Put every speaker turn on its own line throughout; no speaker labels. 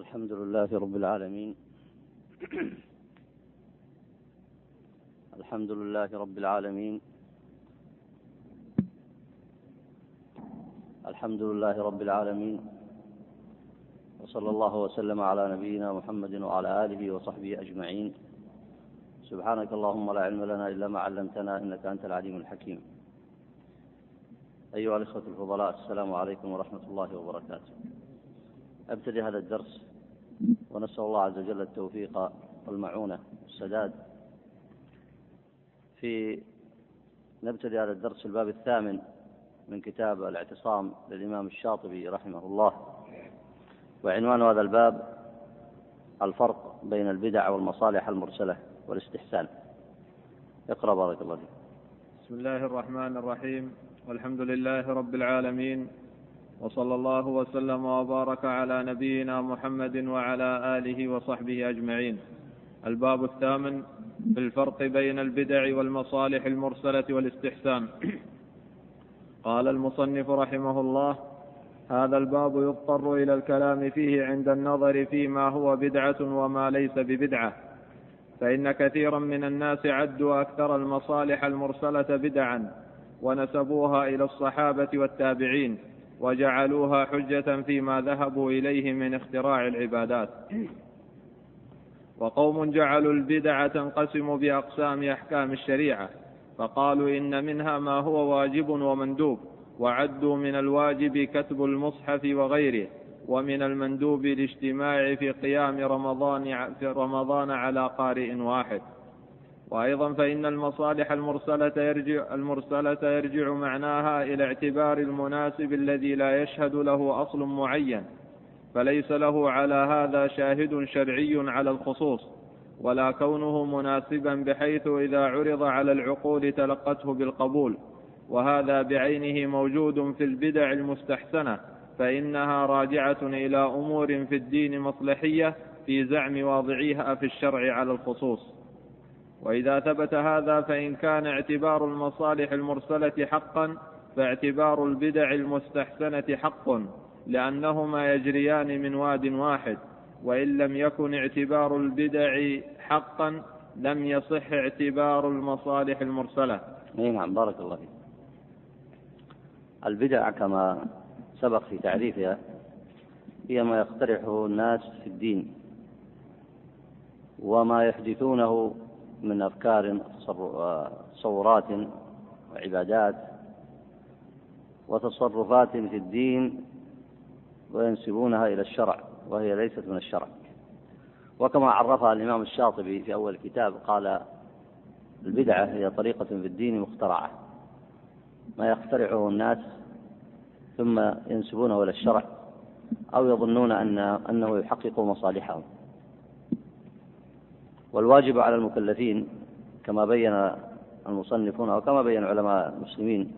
الحمد لله رب العالمين. الحمد لله رب العالمين. الحمد لله رب العالمين. وصلى الله وسلم على نبينا محمد وعلى آله وصحبه أجمعين. سبحانك اللهم لا علم لنا إلا ما علمتنا إنك أنت العليم الحكيم. أيها الإخوة الفضلاء السلام عليكم ورحمة الله وبركاته. أبتدي هذا الدرس ونسأل الله عز وجل التوفيق والمعونة والسداد. في نبتدي هذا الدرس الباب الثامن من كتاب الاعتصام للإمام الشاطبي رحمه الله. وعنوان هذا الباب الفرق بين البدع والمصالح المرسلة والاستحسان. اقرأ بارك الله فيك.
بسم الله الرحمن الرحيم. والحمد لله رب العالمين. وصلى الله وسلم وبارك على نبينا محمد وعلى آله وصحبه أجمعين. الباب الثامن في الفرق بين البدع والمصالح المرسلة والاستحسان. قال المصنف رحمه الله هذا الباب يضطر إلى الكلام فيه عند النظر فيما هو بدعة وما ليس ببدعة. فإن كثيرا من الناس عدوا أكثر المصالح المرسلة بدعا ونسبوها إلى الصحابة والتابعين. وجعلوها حجة فيما ذهبوا إليه من اختراع العبادات. وقوم جعلوا البدع تنقسم بأقسام أحكام الشريعة فقالوا إن منها ما هو واجب ومندوب وعدوا من الواجب كتب المصحف وغيره ومن المندوب الاجتماع في قيام رمضان في رمضان على قارئ واحد. وأيضا فإن المصالح المرسلة يرجع المرسلة يرجع معناها إلى اعتبار المناسب الذي لا يشهد له أصل معين فليس له على هذا شاهد شرعي على الخصوص ولا كونه مناسبا بحيث إذا عرض على العقول تلقته بالقبول وهذا بعينه موجود في البدع المستحسنة فإنها راجعة إلى أمور في الدين مصلحية في زعم واضعيها في الشرع على الخصوص. وإذا ثبت هذا فإن كان اعتبار المصالح المرسلة حقا فاعتبار البدع المستحسنة حق لأنهما يجريان من واد واحد. وإن لم يكن اعتبار البدع حقا لم يصح اعتبار المصالح المرسلة.
إي نعم بارك الله فيك. البدع كما سبق في تعريفها هي ما يقترحه الناس في الدين وما يحدثونه من أفكار وتصورات وعبادات وتصرفات في الدين وينسبونها إلى الشرع وهي ليست من الشرع. وكما عرفها الإمام الشاطبي في أول الكتاب قال البدعة هي طريقة في الدين مخترعة ما يخترعه الناس ثم ينسبونه إلى الشرع أو يظنون أن أنه يحقق مصالحهم. والواجب على المكلفين كما بين المصنفون أو كما بين علماء المسلمين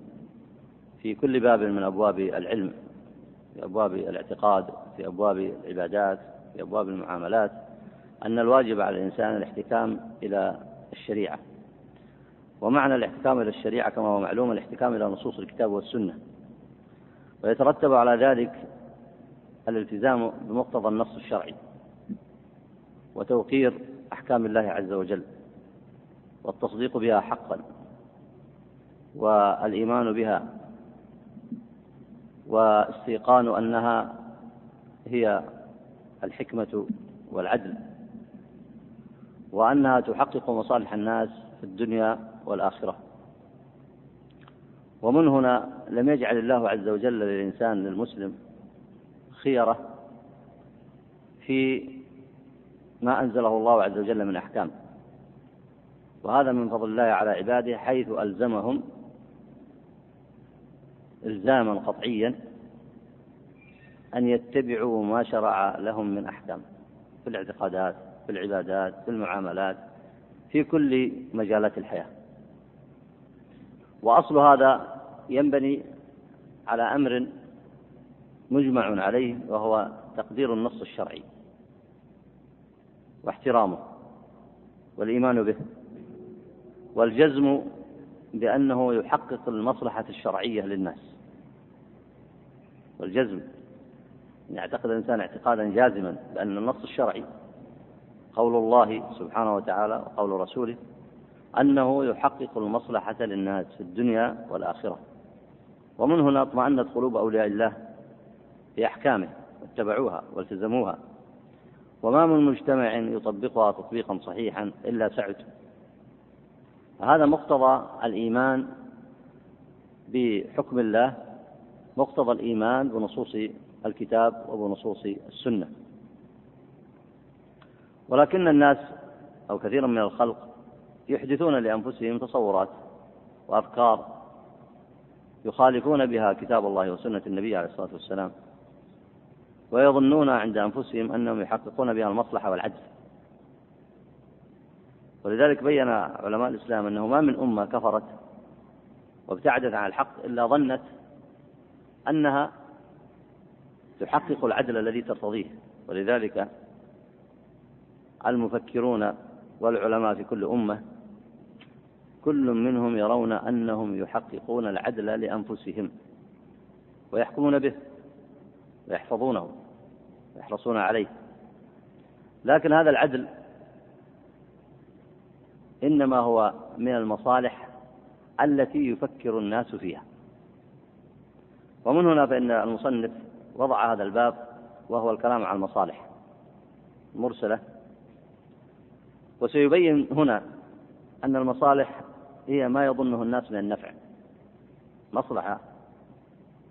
في كل باب من أبواب العلم في أبواب الاعتقاد في أبواب العبادات في أبواب المعاملات أن الواجب على الإنسان الاحتكام إلى الشريعة. ومعنى الاحتكام إلى الشريعة كما هو معلوم الاحتكام إلى نصوص الكتاب والسنة. ويترتب على ذلك الالتزام بمقتضى النص الشرعي وتوقير أحكام الله عز وجل والتصديق بها حقا والإيمان بها واستيقان أنها هي الحكمة والعدل وأنها تحقق مصالح الناس في الدنيا والآخرة. ومن هنا لم يجعل الله عز وجل للإنسان للمسلم خيرة في ما أنزله الله عز وجل من أحكام. وهذا من فضل الله على عباده حيث ألزمهم إلزاما قطعيا أن يتبعوا ما شرع لهم من أحكام في الاعتقادات في العبادات في المعاملات في كل مجالات الحياة. وأصل هذا ينبني على أمر مجمع عليه وهو تقدير النص الشرعي. واحترامه والإيمان به والجزم بأنه يحقق المصلحة الشرعية للناس. والجزم يعتقد الإنسان اعتقادا جازما بأن النص الشرعي قول الله سبحانه وتعالى وقول رسوله أنه يحقق المصلحة للناس في الدنيا والآخرة. ومن هنا اطمأنت قلوب أولياء الله بأحكامه واتبعوها والتزموها. وما من مجتمع يطبقها تطبيقا صحيحا إلا سعد. هذا مقتضى الإيمان بحكم الله مقتضى الإيمان بنصوص الكتاب وبنصوص السنة. ولكن الناس أو كثيرا من الخلق يحدثون لأنفسهم تصورات وأفكار يخالفون بها كتاب الله وسنة النبي عليه الصلاة والسلام. ويظنون عند أنفسهم أنهم يحققون بها المصلحة والعدل. ولذلك بين علماء الإسلام أنه ما من أمة كفرت وابتعدت عن الحق إلا ظنت أنها تحقق العدل الذي ترتضيه. ولذلك المفكرون والعلماء في كل أمة كل منهم يرون أنهم يحققون العدل لأنفسهم ويحكمون به ويحفظونه. ويحرصون عليه. لكن هذا العدل إنما هو من المصالح التي يفكر الناس فيها. ومن هنا فإن المصنف وضع هذا الباب وهو الكلام عن المصالح المرسلة وسيبين هنا أن المصالح هي ما يظنه الناس من النفع. مصلحة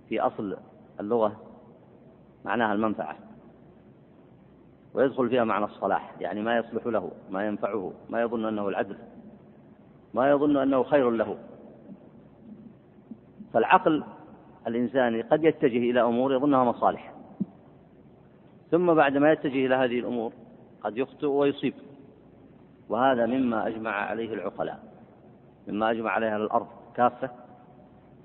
في أصل اللغة معناها المنفعة. ويدخل فيها معنى الصلاح يعني ما يصلح له ما ينفعه ما يظن أنه العدل ما يظن أنه خير له. فالعقل الإنساني قد يتجه إلى أمور يظنها مصالح ثم بعد ما يتجه إلى هذه الأمور قد يخطئ ويصيب. وهذا مما أجمع عليه العقلاء مما أجمع عليه الأرض كافة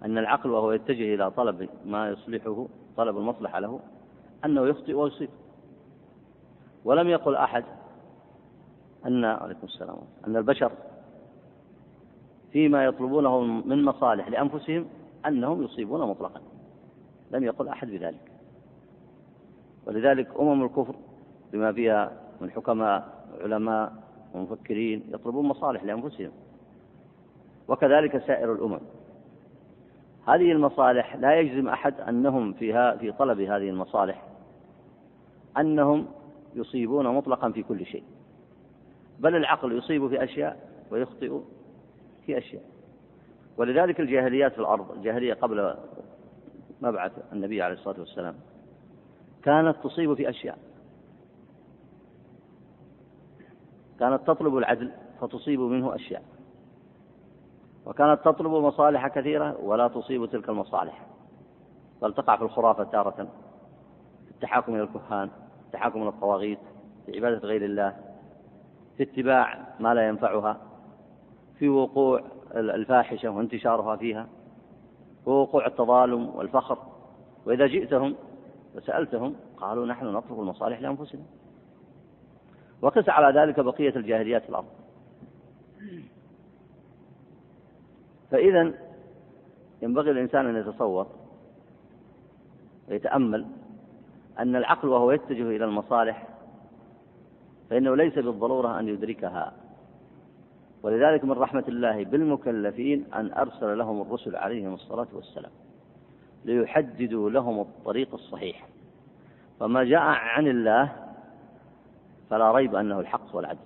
أن العقل وهو يتجه إلى طلب ما يصلحه طلب المصلحة له أنه يخطئ ويصيب. ولم يقل أحد أن عليكم السلام أن البشر فيما يطلبونه من مصالح لأنفسهم أنهم يصيبون مطلقا. لم يقل أحد بذلك. ولذلك أمم الكفر بما فيها من حكماء علماء ومفكرين يطلبون مصالح لأنفسهم. وكذلك سائر الأمم. هذه المصالح لا يجزم أحد أنهم فيها في طلب هذه المصالح أنهم يصيبون مطلقا في كل شيء. بل العقل يصيب في أشياء ويخطئ في أشياء. ولذلك الجاهليات في الأرض الجاهلية قبل مبعث النبي عليه الصلاة والسلام كانت تصيب في أشياء. كانت تطلب العدل فتصيب منه أشياء. وكانت تطلب مصالح كثيرة ولا تصيب تلك المصالح. بل تقع في الخرافة تارة في التحاكم إلى الكهان التحاكم إلى الطواغيت في عبادة غير الله في اتباع ما لا ينفعها في وقوع الفاحشة وانتشارها فيها ووقوع التظالم والفخر. وإذا جئتهم وسألتهم قالوا نحن نطلب المصالح لأنفسنا. وقس على ذلك بقية الجاهليات في الأرض. فإذا ينبغي الإنسان أن يتصور ويتأمل أن العقل وهو يتجه إلى المصالح فإنه ليس بالضرورة أن يدركها. ولذلك من رحمة الله بالمكلفين أن أرسل لهم الرسل عليهم الصلاة والسلام ليحددوا لهم الطريق الصحيح. فما جاء عن الله فلا ريب أنه الحق والعدل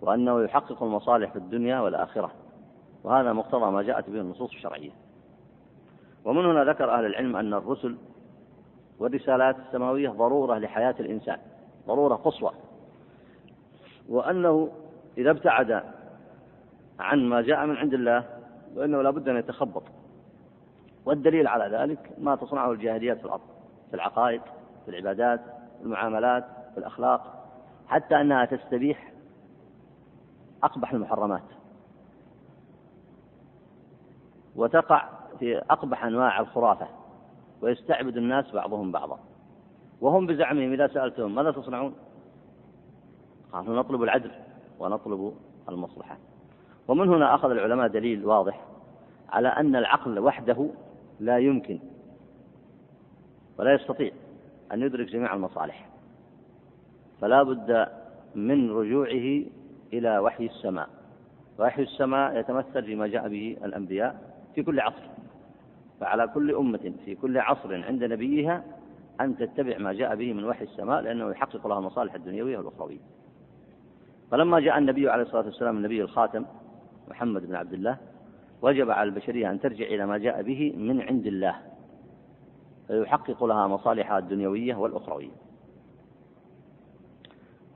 وأنه يحقق المصالح في الدنيا والآخرة. وهذا مقتضى ما جاءت به النصوص الشرعية. ومن هنا ذكر أهل العلم أن الرسل والرسالات السماوية ضرورة لحياة الإنسان ضرورة قصوى. وأنه إذا ابتعد عن ما جاء من عند الله فإنه لابد أن يتخبط. والدليل على ذلك ما تصنعه الجاهليات في الأرض في العقائد في العبادات في المعاملات في الأخلاق حتى أنها تستبيح أقبح المحرمات. وتقع في أقبح أنواع الخرافة. ويستعبد الناس بعضهم بعضا. وهم بزعمهم إذا سألتهم ماذا تصنعون؟ قالوا نطلب العدل ونطلب المصلحة. ومن هنا أخذ العلماء دليل واضح على أن العقل وحده لا يمكن ولا يستطيع أن يدرك جميع المصالح. فلا بد من رجوعه إلى وحي السماء. وحي السماء يتمثل فيما جاء به الأنبياء في كل عصر. فعلى كل أمة في كل عصر عند نبيها أن تتبع ما جاء به من وحي السماء لأنه يحقق لها المصالح الدنيوية والأخروية فلما جاء النبي عليه الصلاة والسلام النبي الخاتم محمد بن عبد الله وجب على البشرية أن ترجع إلى ما جاء به من عند الله. فيحقق لها مصالحها الدنيوية والأخروية.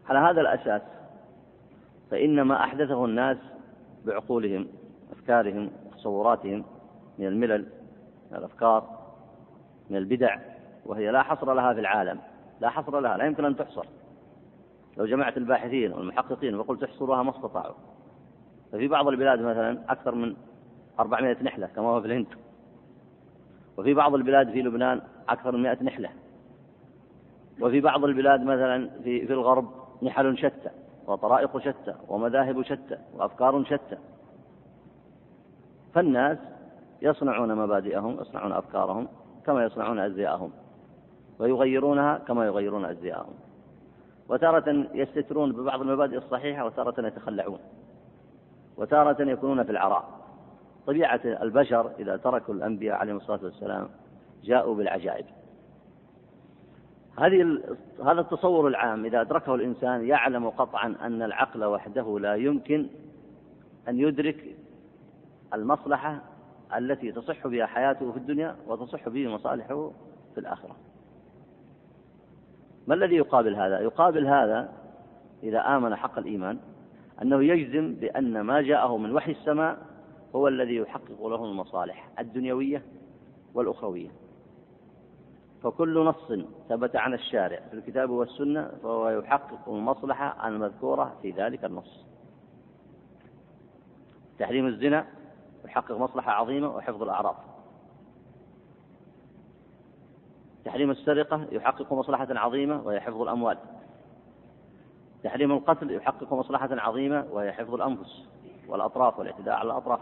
على هذا الأساس فإن ما أحدثه الناس بعقولهم أفكارهم تصوراتهم من الملل الأفكار من البدع وهي لا حصر لها في العالم لا حصر لها لا يمكن أن تحصر. لو جمعت الباحثين والمحققين وقلت احصروها ما استطاعوا. ففي بعض البلاد مثلا أكثر من 400 نحلة كما هو في الهند. وفي بعض البلاد في لبنان أكثر من 100 نحلة. وفي بعض البلاد مثلا في في الغرب نحل شتى وطرائق شتى ومذاهب شتى وأفكار شتى. فالناس يصنعون مبادئهم يصنعون أفكارهم كما يصنعون أزياءهم ويغيرونها كما يغيرون أزياءهم وتارة يستترون ببعض المبادئ الصحيحة وتارة يتخلعون. وتارة يكونون في العراء. طبيعة البشر إذا تركوا الأنبياء عليهم الصلاة والسلام جاءوا بالعجائب. هذه هذا التصور العام إذا أدركه الإنسان يعلم قطعا أن العقل وحده لا يمكن أن يدرك المصلحة التي تصح بها حياته في الدنيا وتصح به مصالحه في الآخرة. ما الذي يقابل هذا؟ يقابل هذا إذا آمن حق الإيمان أنه يجزم بأن ما جاءه من وحي السماء هو الذي يحقق له المصالح الدنيوية والأخروية. فكل نص ثبت عن الشارع في الكتاب والسنة فهو يحقق المصلحة المذكورة في ذلك النص. تحريم الزنا يحقق مصلحة عظيمة وحفظ الأعراض. تحريم السرقة يحقق مصلحة عظيمة وهي حفظ الأموال. تحريم القتل يحقق مصلحة عظيمة وهي حفظ الأنفس والأطراف والاعتداء على الأطراف.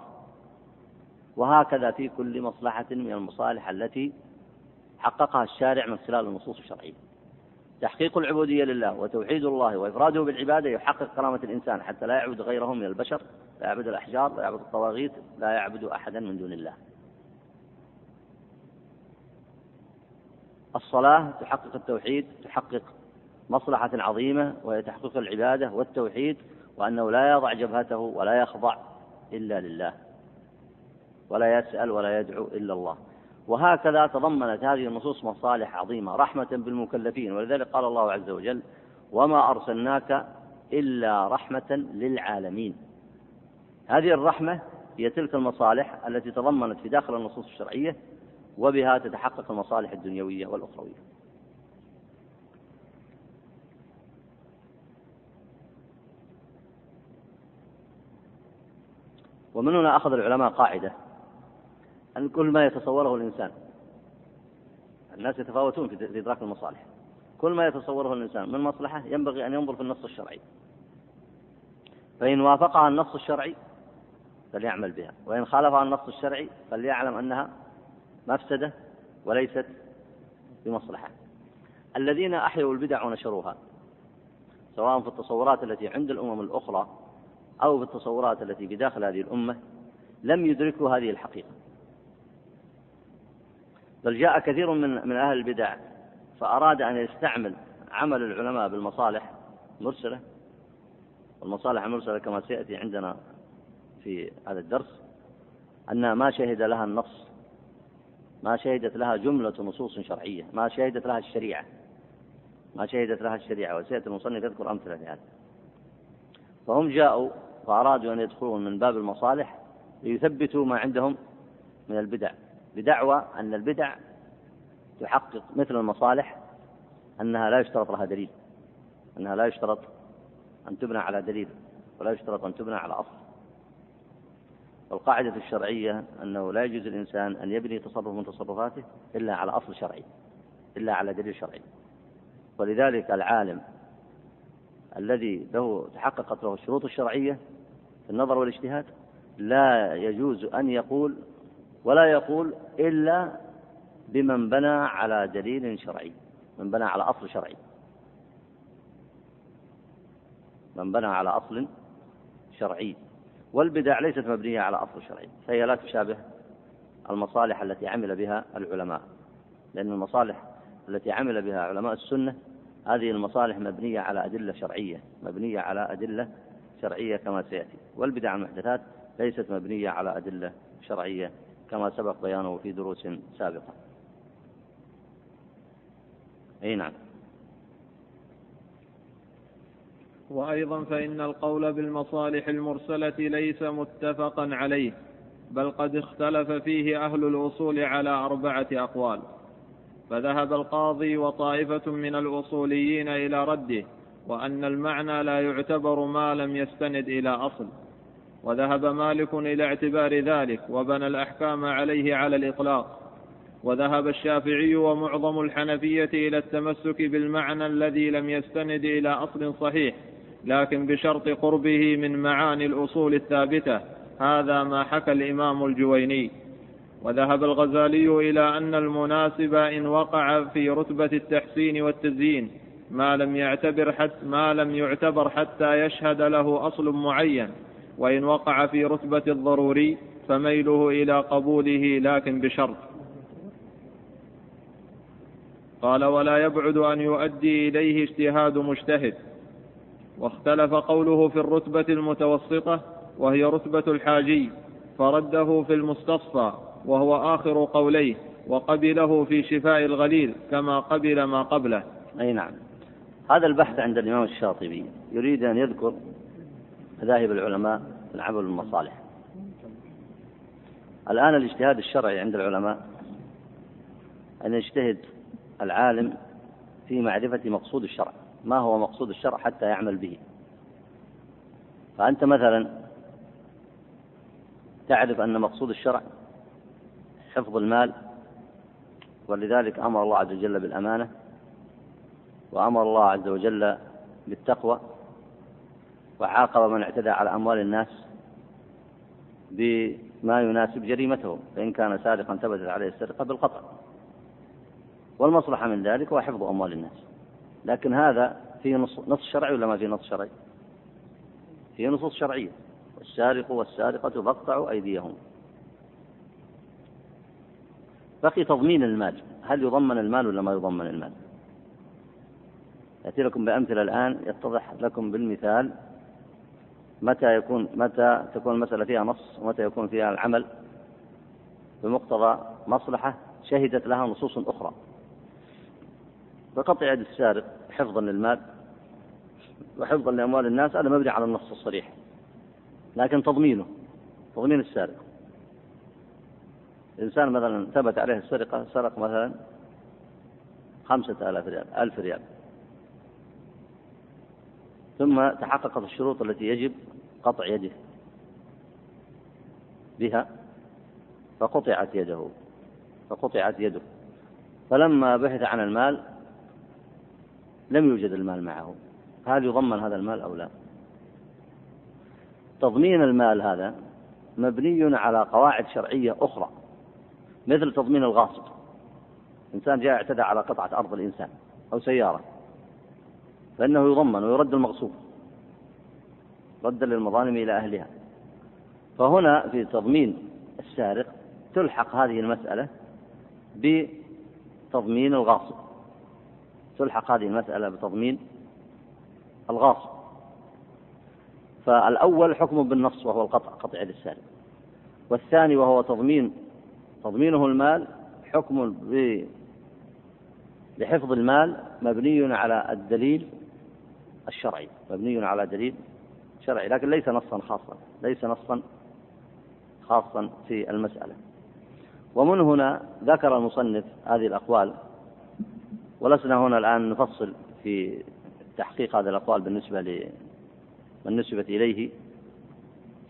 وهكذا في كل مصلحة من المصالح التي حققها الشارع من خلال النصوص الشرعية. تحقيق العبودية لله وتوحيد الله وإفراده بالعبادة يحقق كرامة الإنسان حتى لا يعبد غيره من البشر لا يعبد الأحجار لا يعبد الطواغيت لا يعبد أحدا من دون الله. الصلاة تحقق التوحيد تحقق مصلحة عظيمة وهي تحقيق العبادة والتوحيد وأنه لا يضع جبهته ولا يخضع إلا لله ولا يسأل ولا يدعو إلا الله. وهكذا تضمنت هذه النصوص مصالح عظيمة رحمة بالمكلفين. ولذلك قال الله عز وجل وما أرسلناك إلا رحمة للعالمين. هذه الرحمة هي تلك المصالح التي تضمنت في داخل النصوص الشرعية وبها تتحقق المصالح الدنيوية والأخروية. ومن هنا أخذ العلماء قاعدة. أن كل ما يتصوره الإنسان. الناس يتفاوتون في إدراك المصالح. كل ما يتصوره الإنسان من مصلحة ينبغي أن ينظر في النص الشرعي. فإن وافقها النص الشرعي فليعمل بها. وإن خالفها النص الشرعي فليعلم أنها مفسدة وليست بمصلحة. الذين أحيوا البدع ونشروها سواء في التصورات التي عند الأمم الأخرى أو في التصورات التي بداخل هذه الأمة لم يدركوا هذه الحقيقة. بل جاء كثير من من أهل البدع فأراد أن يستعمل عمل العلماء بالمصالح المرسلة. والمصالح المرسلة كما سيأتي عندنا في هذا الدرس أنها ما شهد لها النص ما شهدت لها جملة نصوص شرعية ما شهدت لها الشريعة ما شهدت لها الشريعة. وسيأتي المصنف يذكر أمثلة في هذا. فهم جاءوا فأرادوا أن يدخلون من باب المصالح ليثبتوا ما عندهم من البدع. بدعوى أن البدع تحقق مثل المصالح أنها لا يشترط لها دليل أنها لا يشترط أن تبنى على دليل ولا يشترط أن تبنى على أصل. والقاعدة الشرعية أنه لا يجوز الإنسان أن يبني تصرف من تصرفاته إلا على أصل شرعي إلا على دليل شرعي. ولذلك العالم الذي له تحققت له الشروط الشرعية في النظر والاجتهاد لا يجوز أن يقول ولا يقول إلا بمن بنى على دليل شرعي من بنى على أصل شرعي. من بنى على أصل شرعي. والبدع ليست مبنية على أصل شرعي فهي لا تشابه المصالح التي عمل بها العلماء. لأن المصالح التي عمل بها علماء السنة هذه المصالح مبنية على أدلة شرعية مبنية على أدلة شرعية كما سيأتي. والبدع المحدثات ليست مبنية على أدلة شرعية. كما سبق بيانه في دروس سابقة. أي نعم.
وأيضا فإن القول بالمصالح المرسلة ليس متفقا عليه بل قد اختلف فيه أهل الأصول على أربعة أقوال. فذهب القاضي وطائفة من الأصوليين إلى رده وأن المعنى لا يعتبر ما لم يستند إلى أصل. وذهب مالك إلى اعتبار ذلك وبنى الأحكام عليه على الإطلاق. وذهب الشافعي ومعظم الحنفية إلى التمسك بالمعنى الذي لم يستند إلى أصل صحيح لكن بشرط قربه من معاني الأصول الثابتة. هذا ما حكى الإمام الجويني. وذهب الغزالي إلى أن المناسب إن وقع في رتبة التحسين والتزيين ما لم يعتبر حتى ما لم يعتبر حتى يشهد له أصل معين. وإن وقع في رتبة الضروري فميله إلى قبوله لكن بشرط. قال ولا يبعد أن يؤدي إليه اجتهاد مجتهد. واختلف قوله في الرتبة المتوسطة وهي رتبة الحاجي فرده في المستصفى وهو آخر قوليه وقبله في شفاء الغليل كما قبل ما قبله.
أي نعم. هذا البحث عند الإمام الشاطبي يريد أن يذكر مذاهب العلماء العمل بالمصالح الآن الاجتهاد الشرعي عند العلماء أن يجتهد العالم في معرفة مقصود الشرع ما هو مقصود الشرع حتى يعمل به. فأنت مثلا تعرف أن مقصود الشرع حفظ المال ولذلك أمر الله عز وجل بالأمانة وأمر الله عز وجل بالتقوى وعاقب من اعتدى على أموال الناس بما يناسب جريمته فإن كان سارقا ثبتت عليه السرقة بالقطع. والمصلحة من ذلك هو حفظ أموال الناس. لكن هذا فيه نص, شرعي ولا ما فيه نص شرعي؟ فيه نصوص شرعية. والسارق والسارقة فاقطعوا أيديهم. بقي تضمين المال. هل يضمن المال ولا ما يضمن المال؟ يأتي لكم بأمثلة الآن يتضح لكم بالمثال متى يكون متى تكون المسألة فيها نص ومتى يكون فيها العمل؟ بمقتضى مصلحة شهدت لها نصوص أخرى. فقطع يد السارق حفظا للمال وحفظا لأموال الناس هذا مبني على النص الصريح. لكن تضمينه تضمين السارق. إنسان مثلا ثبت عليه السرقة سرق مثلا خمسة آلاف ريال ألف ريال. ثم تحققت الشروط التي يجب قطع يده بها فقطعت يده فقطعت يده. فلما بحث عن المال لم يوجد المال معه. هل يضمن هذا المال أو لا؟ تضمين المال هذا مبني على قواعد شرعية أخرى مثل تضمين الغاصب. إنسان جاء اعتدى على قطعة أرض الإنسان أو سيارة. فإنه يضمن ويرد المغصوب ردا للمظالم إلى أهلها. فهنا في تضمين السارق تلحق هذه المسألة بتضمين الغاصب. تلحق هذه المسألة بتضمين الغاصب. فالأول حكم بالنص وهو القطع قطع يد السارق. والثاني وهو تضمين تضمينه المال حكم بحفظ المال مبني على الدليل الشرعي مبني على دليل شرعي لكن ليس نصا خاصا ليس نصا خاصا في المسألة. ومن هنا ذكر المصنف هذه الأقوال ولسنا هنا الآن نفصل في تحقيق هذه الأقوال بالنسبة بالنسبة إليه.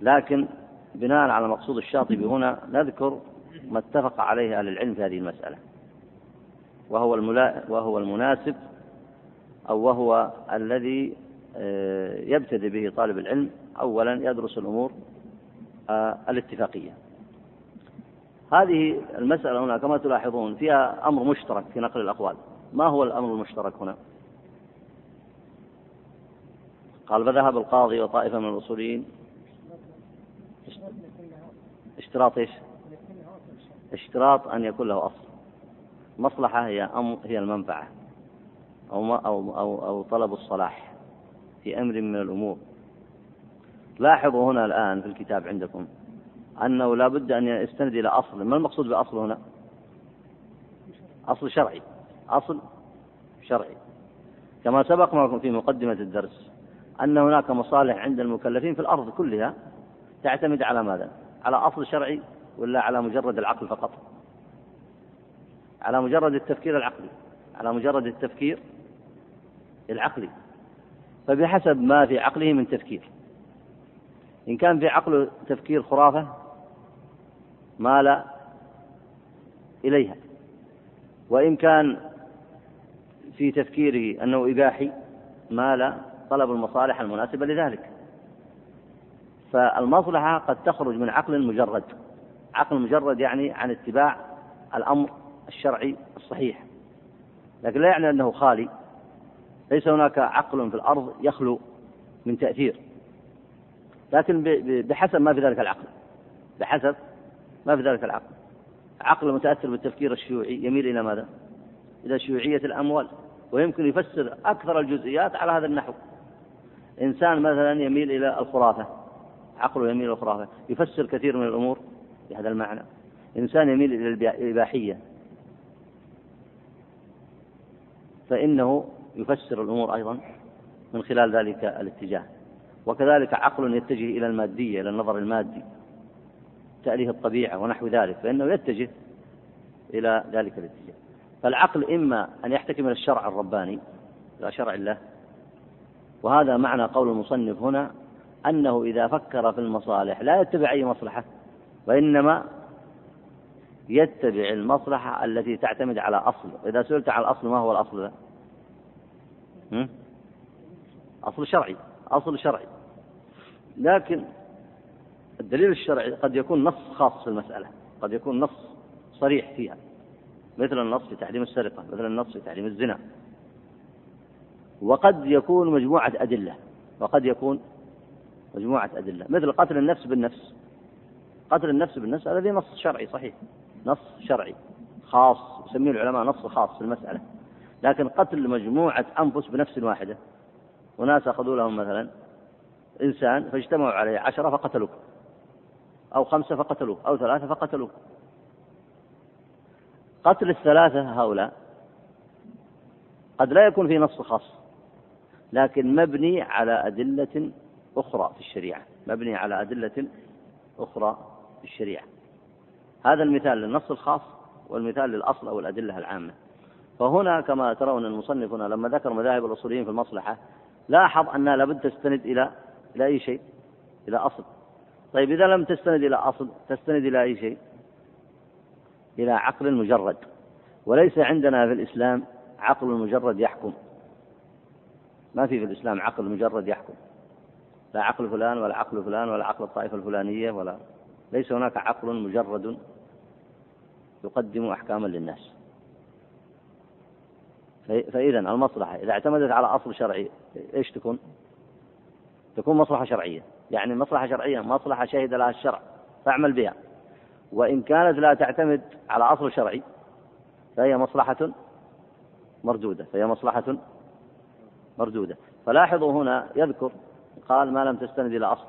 لكن بناء على مقصود الشاطبي هنا نذكر ما اتفق عليه أهل العلم في هذه المسألة وهو وهو المناسب أو وهو الذي آه، يبتدئ به طالب العلم أولا يدرس الأمور آه، الاتفاقية. هذه المسألة هنا كما تلاحظون فيها أمر مشترك في نقل الأقوال. ما هو الأمر المشترك هنا؟ قال فذهب القاضي وطائفة من الأصوليين. اشتراط إيش؟ اشتراط أن يكون له أصل. مصلحة هي أمر هي المنفعة. أو, أو, أو, أو طلب الصلاح في أمر من الأمور. لاحظوا هنا الآن في الكتاب عندكم أنه لا بد أن يستند إلى أصل. ما المقصود بأصل هنا؟ أصل شرعي. أصل شرعي. كما سبق معكم في مقدمة الدرس أن هناك مصالح عند المكلفين في الأرض كلها تعتمد على ماذا؟ على أصل شرعي ولا على مجرد العقل فقط؟ على مجرد التفكير العقلي على مجرد التفكير العقلي فبحسب ما في عقله من تفكير. إن كان في عقله تفكير خرافة مال إليها. وإن كان في تفكيره أنه إباحي مال طلب المصالح المناسبة لذلك. فالمصلحة قد تخرج من عقل مجرد. عقل مجرد يعني عن اتباع الأمر الشرعي الصحيح. لكن لا يعني أنه خالي. ليس هناك عقل في الأرض يخلو من تأثير. لكن بحسب ما في ذلك العقل. بحسب ما في ذلك العقل. عقل متأثر بالتفكير الشيوعي. يميل إلى ماذا؟ إلى شيوعية الأموال. ويمكن يفسر أكثر الجزئيات على هذا النحو. إنسان مثلا يميل إلى الخرافة. عقله يميل إلى الخرافة. يفسر كثير من الأمور بهذا المعنى. إنسان يميل إلى الإباحية. فإنه يفسر الأمور أيضا من خلال ذلك الاتجاه. وكذلك عقل يتجه إلى المادية إلى النظر المادي تأليه الطبيعة ونحو ذلك فإنه يتجه إلى ذلك الاتجاه. فالعقل إما أن يحتكم إلى الشرع الرباني إلى شرع الله وهذا معنى قول المصنف هنا أنه إذا فكر في المصالح لا يتبع أي مصلحة وإنما يتبع المصلحة التي تعتمد على أصل إذا سئلت عن الأصل ما هو الأصل؟ ذا؟ أصل شرعي أصل شرعي. لكن الدليل الشرعي قد يكون نص خاص في المسألة قد يكون نص صريح فيها. مثل النص في تحريم السرقة مثل النص في تحريم الزنا. وقد يكون مجموعة أدلة وقد يكون مجموعة أدلة. مثل قتل النفس بالنفس. قتل النفس بالنفس هذا نص شرعي صحيح. نص شرعي خاص يسميه العلماء نص خاص في المسألة. لكن قتل مجموعة أنفس بنفس واحدة. وناس أخذوا لهم مثلا إنسان فاجتمعوا عليه عشرة فقتلوه أو خمسة فقتلوه أو ثلاثة فقتلوه قتل الثلاثة هؤلاء قد لا يكون في نص خاص لكن مبني على أدلة أخرى في الشريعة. مبني على أدلة أخرى في الشريعة. هذا المثال للنص الخاص والمثال للأصل أو الأدلة العامة. فهنا كما ترون المصنف هنا لما ذكر مذاهب الأصوليين في المصلحة لاحظ أنها لابد تستند إلى إلى أي شيء؟ إلى أصل. طيب إذا لم تستند إلى أصل تستند إلى أي شيء؟ إلى عقل مجرد. وليس عندنا في الإسلام عقل مجرد يحكم. ما في في الإسلام عقل مجرد يحكم. لا عقل فلان ولا عقل فلان ولا عقل الطائفة الفلانية ولا ليس هناك عقل مجرد يقدم أحكاما للناس. فإذا المصلحة إذا اعتمدت على أصل شرعي إيش تكون؟ تكون مصلحة شرعية. يعني مصلحة شرعية مصلحة شهد لها الشرع فاعمل بها. وإن كانت لا تعتمد على أصل شرعي فهي مصلحة مردودة فهي مصلحة مردودة. فلاحظوا هنا يذكر قال ما لم تستند إلى أصل.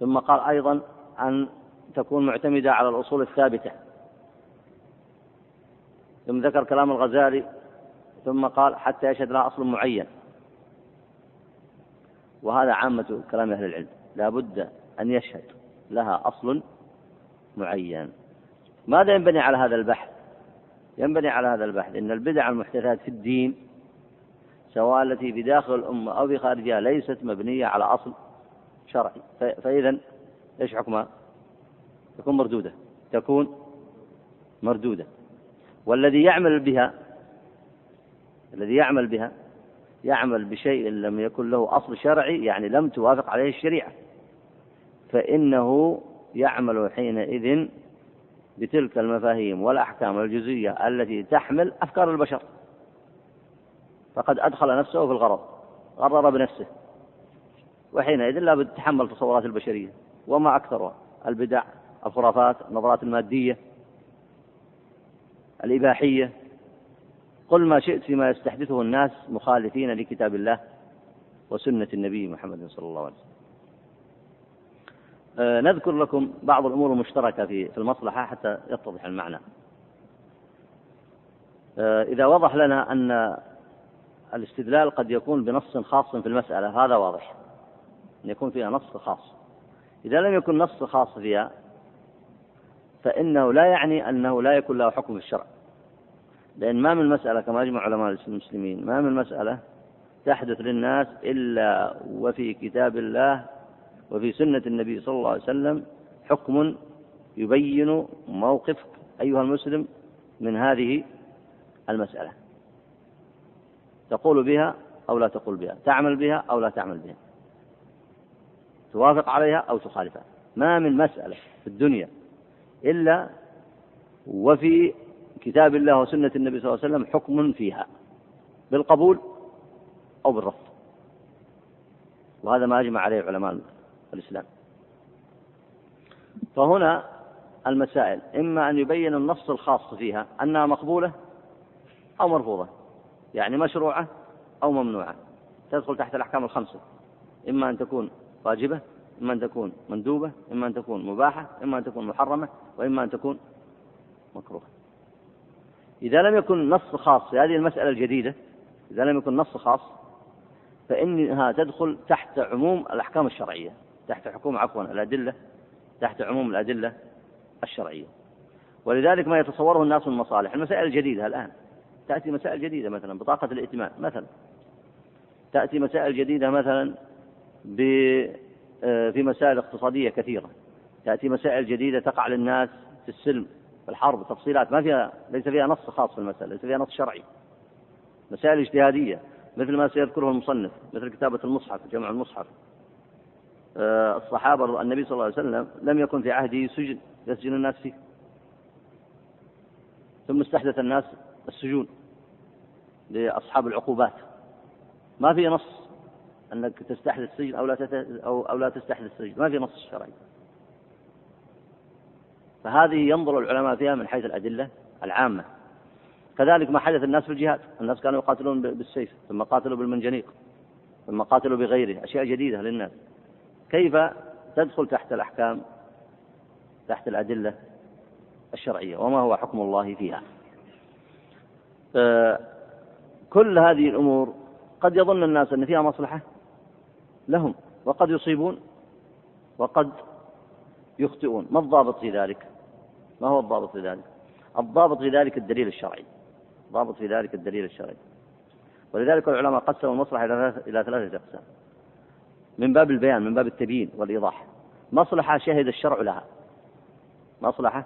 ثم قال أيضا أن تكون معتمدة على الأصول الثابتة. ثم ذكر كلام الغزالي ثم قال حتى يشهد لها أصل معين. وهذا عامة كلام أهل العلم. لا بد أن يشهد لها أصل معين. ماذا ينبني على هذا البحث؟ ينبني على هذا البحث إن البدع المحدثات في الدين سواء التي في داخل الأمة أو في خارجها ليست مبنية على أصل شرعي. فإذا إيش حكمها؟ تكون مردودة. تكون مردودة. والذي يعمل بها الذي يعمل بها يعمل بشيء لم يكن له أصل شرعي يعني لم توافق عليه الشريعة. فإنه يعمل حينئذ بتلك المفاهيم والأحكام الجزئية التي تحمل أفكار البشر. فقد أدخل نفسه في الغرض غرر بنفسه. وحينئذ لا بد تحمل تصورات البشرية وما أكثرها البدع الخرافات النظرات المادية الإباحية. قل ما شئت فيما يستحدثه الناس مخالفين لكتاب الله وسنة النبي محمد صلى الله عليه وسلم. آه، نذكر لكم بعض الأمور المشتركة في المصلحة حتى يتضح المعنى. آه، إذا وضح لنا أن الاستدلال قد يكون بنص خاص في المسألة هذا واضح. أن يكون فيها نص خاص. إذا لم يكن نص خاص فيها فإنه لا يعني أنه لا يكون له حكم في الشرع. لأن ما من مسألة كما أجمع علماء المسلمين ما من مسألة تحدث للناس إلا وفي كتاب الله وفي سنة النبي صلى الله عليه وسلم حكم يبين موقفك أيها المسلم من هذه المسألة. تقول بها أو لا تقول بها تعمل بها أو لا تعمل بها. توافق عليها أو تخالفها. ما من مسألة في الدنيا إلا وفي كتاب الله وسنة النبي صلى الله عليه وسلم حكم فيها بالقبول أو بالرفض. وهذا ما أجمع عليه علماء الإسلام. فهنا المسائل إما أن يبين النص الخاص فيها أنها مقبولة أو مرفوضة يعني مشروعة أو ممنوعة. تدخل تحت الأحكام الخمسة إما أن تكون واجبة إما أن تكون مندوبة إما أن تكون مباحة إما أن تكون محرمة وإما أن تكون مكروهة. إذا لم يكن نص خاص في هذه المسألة الجديدة إذا لم يكن نص خاص فإنها تدخل تحت عموم الأحكام الشرعية تحت حكوم عفوا الأدلة تحت عموم الأدلة الشرعية. ولذلك ما يتصوره الناس من مصالح. المسائل الجديدة الآن. تأتي مسائل جديدة مثلا بطاقة الائتمان مثلا. تأتي مسائل جديدة مثلا آه، في مسائل اقتصادية كثيرة. تأتي مسائل جديدة تقع للناس في السلم. الحرب تفصيلات ما فيها ليس فيها نص خاص في المسألة ليس فيها نص شرعي. مسائل اجتهادية مثل ما سيذكره المصنف مثل كتابة المصحف جمع المصحف. آه، الصحابة النبي صلى الله عليه وسلم لم يكن في عهده سجن يسجن الناس فيه. ثم استحدث الناس السجون لأصحاب العقوبات. ما في نص أنك تستحدث السجن أو لا أو أو لا تستحدث السجن ما في نص شرعي. فهذه ينظر العلماء فيها من حيث الأدلة العامة. كذلك ما حدث الناس في الجهاد. الناس كانوا يقاتلون بالسيف ثم قاتلوا بالمنجنيق ثم قاتلوا بغيره. أشياء جديدة للناس. كيف تدخل تحت الأحكام تحت الأدلة الشرعية؟ وما هو حكم الله فيها؟ آه، كل هذه الأمور قد يظن الناس أن فيها مصلحة لهم وقد يصيبون وقد يخطئون. ما الضابط في ذلك؟ ما هو الضابط في ذلك؟ الضابط في ذلك الدليل الشرعي. ضابط في ذلك الدليل الشرعي. ولذلك العلماء قسموا المصلحة إلى ثلاثة أقسام. من باب البيان من باب التبيين والإيضاح. مصلحة شهد الشرع لها. مصلحة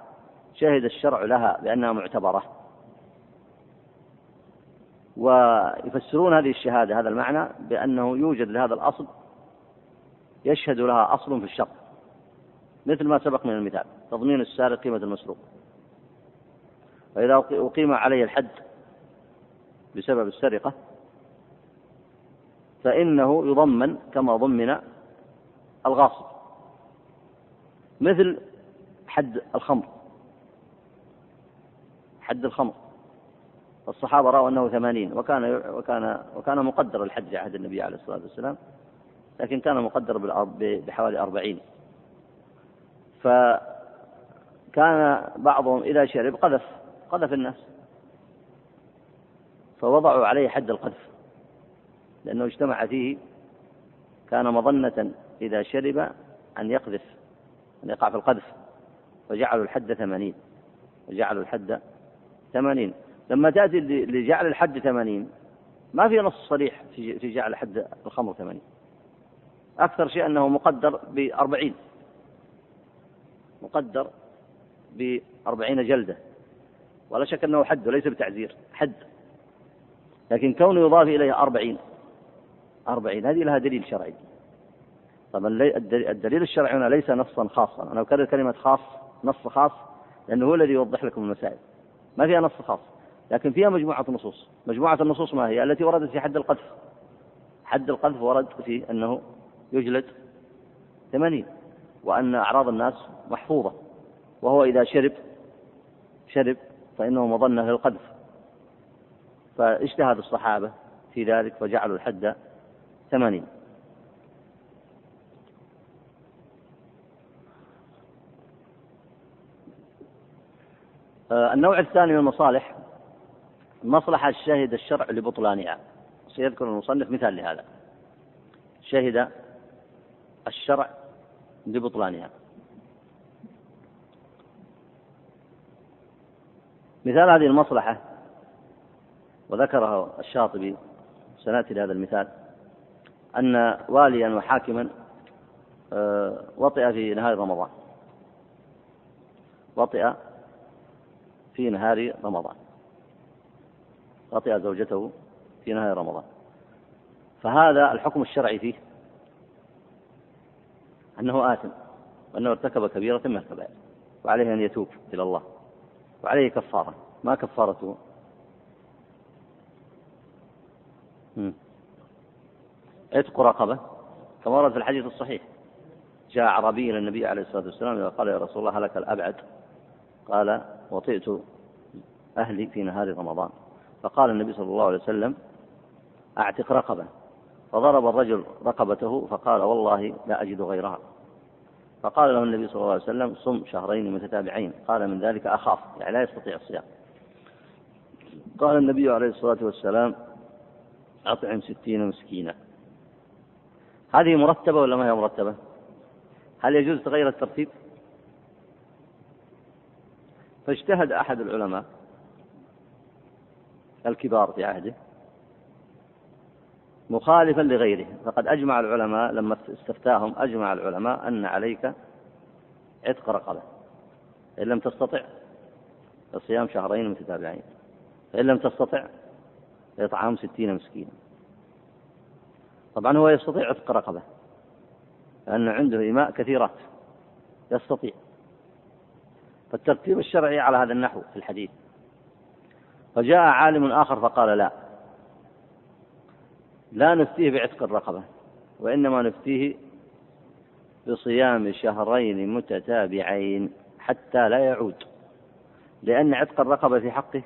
شهد الشرع لها بأنها معتبرة. ويفسرون هذه الشهادة هذا المعنى بأنه يوجد لهذا الأصل يشهد لها أصل في الشرع. مثل ما سبق من المثال تضمين السارق قيمة المسروق. وإذا أقيم عليه الحد بسبب السرقة فإنه يضمن كما ضمن الغاصب. مثل حد الخمر. حد الخمر. الصحابة رأوا أنه ثمانين وكان وكان وكان مقدر الحد في عهد النبي عليه الصلاة والسلام لكن كان مقدر بحوالي أربعين. فكان بعضهم إذا شرب قذف قذف الناس. فوضعوا عليه حد القذف لأنه اجتمع فيه. كان مظنة إذا شرب أن يقذف أن يقع في القذف. فجعلوا الحد ثمانين وجعلوا الحد ثمانين. لما تأتي لجعل الحد ثمانين ما في نص صريح في جعل حد الخمر ثمانين. أكثر شيء أنه مقدر بأربعين. مقدر بأربعين جلدة. ولا شك أنه حد وليس بتعزير حد. لكن كونه يضاف إليه أربعين أربعين هذه لها دليل شرعي. طبعا الدليل الشرعي هنا ليس نصا خاصا. أنا أكرر كلمة خاص نص خاص لأنه هو الذي يوضح لكم المسائل. ما فيها نص خاص لكن فيها مجموعة نصوص. مجموعة النصوص ما هي؟ التي وردت في حد القذف. حد القذف ورد في أنه يجلد ثمانين. وأن أعراض الناس محفوظة. وهو إذا شرب شرب فإنه مظنة للقذف. فاجتهد الصحابة في ذلك فجعلوا الحد ثمانين. آه، النوع الثاني من المصالح مصلحة شهد الشرع لبطلانها. سيذكر المصنف مثال لهذا. شهد الشرع لبطلانها مثال هذه المصلحة وذكره الشاطبي سنأتي لهذا المثال أن واليا وحاكما آه، وطئ في نهار رمضان. وطئ في نهار رمضان. وطئ زوجته في نهار رمضان. فهذا الحكم الشرعي فيه. أنه آثم وأنه ارتكب كبيرة من الكبائر وعليه أن يتوب إلى الله وعليه كفارة. ما كفارته؟ عتق رقبة كما ورد في الحديث الصحيح. جاء أعرابي إلى النبي عليه الصلاة والسلام وقال يا رسول الله هلك الأبعد؟ قال وطئت أهلي في نهار رمضان. فقال النبي صلى الله عليه وسلم أعتق رقبة. فضرب الرجل رقبته فقال والله لا أجد غيرها. فقال له النبي صلى الله عليه وسلم صم شهرين متتابعين. قال من ذلك أخاف يعني لا يستطيع الصيام. قال النبي عليه الصلاة والسلام أطعم ستين مسكينا. هذه مرتبة ولا ما هي مرتبة؟ هل يجوز تغير الترتيب؟ فاجتهد أحد العلماء الكبار في عهده مخالفا لغيره. فقد أجمع العلماء لما استفتاهم أجمع العلماء أن عليك عتق رقبة. إن لم تستطع فصيام شهرين متتابعين فإن لم تستطع إطعام ستين مسكينا. طبعا هو يستطيع عتق رقبة لأن عنده إماء كثيرات. يستطيع. فالترتيب الشرعي على هذا النحو في الحديث. فجاء عالم آخر فقال لا. لا نفتيه بعتق الرقبة وإنما نفتيه بصيام شهرين متتابعين حتى لا يعود لأن عتق الرقبة في حقه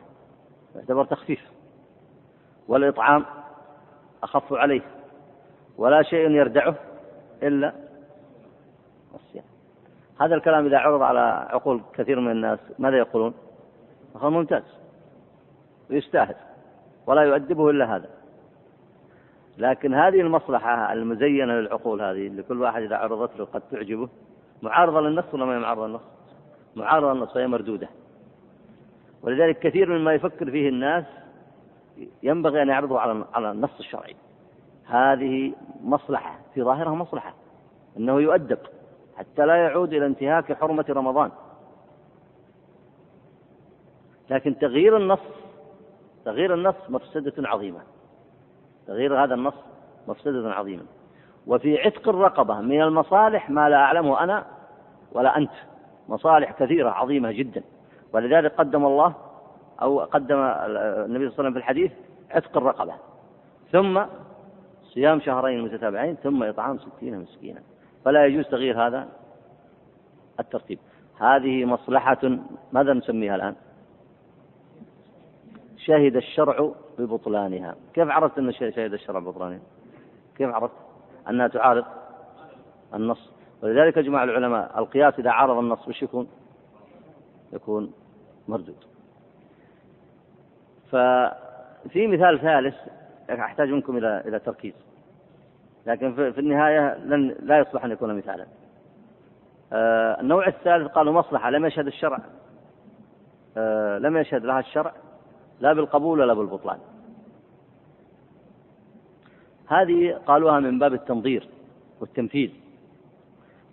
يعتبر تخفيف والإطعام أخف عليه ولا شيء يردعه إلا الصيام هذا الكلام إذا عرض على عقول كثير من الناس ماذا يقولون؟ هو ممتاز ويستاهل ولا يؤدبه إلا هذا لكن هذه المصلحة المزينة للعقول هذه اللي كل واحد إذا عرضت له قد تعجبه معارضة للنص ولا ما هي معارضة للنص؟ معارضة للنص فهي مردودة. ولذلك كثير مما يفكر فيه الناس ينبغي أن يعرضه على على النص الشرعي. هذه مصلحة في ظاهرها مصلحة أنه يؤدب حتى لا يعود إلى انتهاك حرمة رمضان. لكن تغيير النص تغيير النص مفسدة عظيمة. تغيير هذا النص مفسدة عظيمة وفي عتق الرقبة من المصالح ما لا أعلمه أنا ولا أنت. مصالح كثيرة عظيمة جدا. ولذلك قدم الله أو قدم النبي صلى الله عليه وسلم في الحديث عتق الرقبة. ثم صيام شهرين متتابعين ثم إطعام ستين مسكينا. فلا يجوز تغيير هذا الترتيب. هذه مصلحة ماذا نسميها الآن؟ شهد الشرع ببطلانها. كيف عرفت أن شهد الشرع ببطلانها؟ كيف عرفت؟ أنها تعارض النص. ولذلك أجمع العلماء القياس إذا عارض النص وش يكون؟ يكون مردود. ففي مثال ثالث أحتاج منكم إلى إلى تركيز. لكن في النهاية لن لا يصلح أن يكون مثالا. آه، النوع الثالث قالوا مصلحة لم يشهد الشرع. آه، لم يشهد لها الشرع. لا بالقبول ولا بالبطلان. هذه قالوها من باب التنظير والتمثيل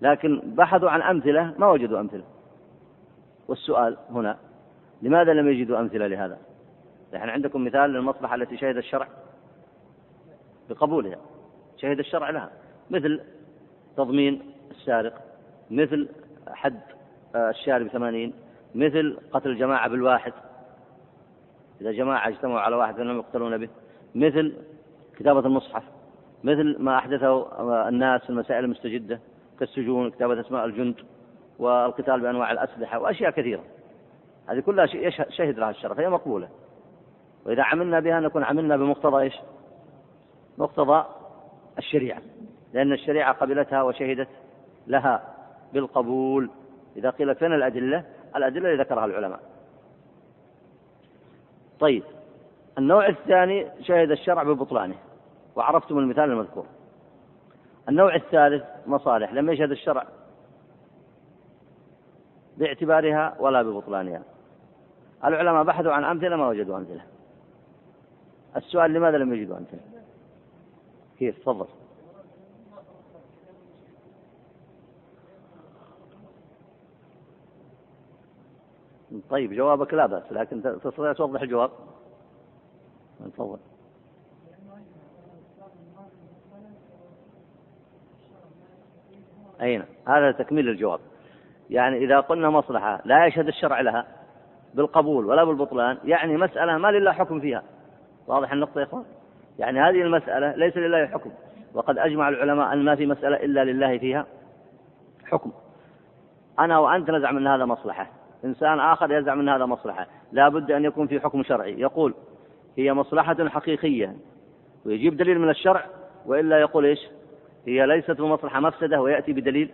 لكن بحثوا عن أمثلة ما وجدوا أمثلة. والسؤال هنا لماذا لم يجدوا أمثلة لهذا؟ نحن عندكم مثال للمصلحة التي شهد الشرع. بقبولها. شهد الشرع لها. مثل تضمين السارق مثل حد الشارب ثمانين مثل قتل الجماعة بالواحد. إذا جماعة اجتمعوا على واحد فإنهم يقتلون به. مثل كتابة المصحف. مثل ما أحدثه الناس في المسائل المستجدة كالسجون كتابة أسماء الجند والقتال بأنواع الأسلحة وأشياء كثيرة. هذه كلها شهد لها الشرع فهي مقبولة. وإذا عملنا بها نكون عملنا بمقتضى إيش؟ مقتضى الشريعة. لأن الشريعة قبلتها وشهدت لها بالقبول. إذا قيل فين الأدلة؟ الأدلة اللي ذكرها العلماء. طيب النوع الثاني شهد الشرع ببطلانه وعرفتم المثال المذكور. النوع الثالث مصالح لم يشهد الشرع باعتبارها ولا ببطلانها. العلماء بحثوا عن أمثلة ما وجدوا أمثلة. السؤال لماذا لم يجدوا أمثلة؟ كيف؟ تفضل. طيب جوابك لا بأس لكن تستطيع توضح الجواب. تفضل. أين هذا تكميل الجواب. يعني إذا قلنا مصلحة لا يشهد الشرع لها بالقبول ولا بالبطلان يعني مسألة ما لله حكم فيها. واضح النقطة يا إخوان؟ يعني هذه المسألة ليس لله حكم. وقد أجمع العلماء أن ما في مسألة إلا لله فيها حكم. أنا وأنت نزعم أن هذا مصلحة. إنسان آخر يزعم أن هذا مصلحة. لا بد أن يكون في حكم شرعي. يقول هي مصلحة حقيقية. ويجيب دليل من الشرع وإلا يقول إيش؟ هي ليست بمصلحة مفسدة ويأتي بدليل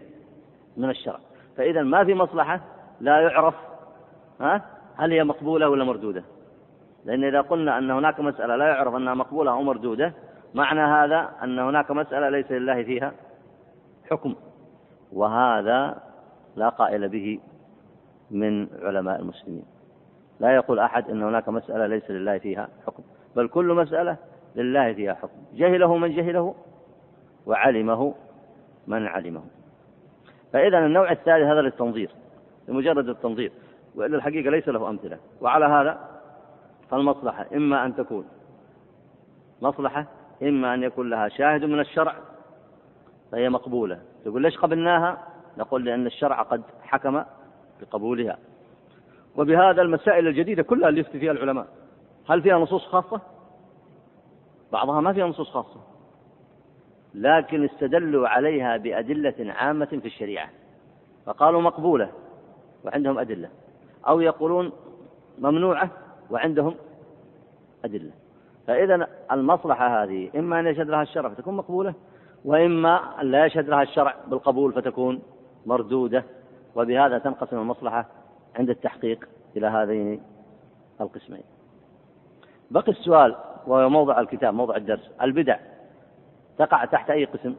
من الشرع. فإذا ما في مصلحة لا يعرف ها هل هي مقبولة ولا مردودة. لأن إذا قلنا أن هناك مسألة لا يعرف أنها مقبولة أو مردودة معنى هذا أن هناك مسألة ليس لله فيها حكم. وهذا لا قائل به من علماء المسلمين. لا يقول أحد أن هناك مسألة ليس لله فيها حكم بل كل مسألة لله فيها حكم. جهله من جهله وعلمه من علمه. فإذا النوع الثالث هذا للتنظير لمجرد التنظير وإلا الحقيقة ليس له أمثلة. وعلى هذا فالمصلحة إما أن تكون مصلحة إما أن يكون لها شاهد من الشرع فهي مقبولة. تقول ليش قبلناها؟ نقول لأن الشرع قد حكم بقبولها. وبهذا المسائل الجديدة كلها اللي يفتي فيها العلماء. هل فيها نصوص خاصة؟ بعضها ما فيها نصوص خاصة. لكن استدلوا عليها بأدلة عامة في الشريعة. فقالوا مقبولة وعندهم أدلة. أو يقولون ممنوعة وعندهم أدلة. فإذا المصلحة هذه إما أن يشهد لها الشرع فتكون مقبولة وإما أن لا يشهد لها الشرع بالقبول فتكون مردودة. وبهذا تنقسم المصلحة عند التحقيق إلى هذين القسمين. بقي السؤال وهو موضع الكتاب موضع الدرس. البدع تقع تحت أي قسم؟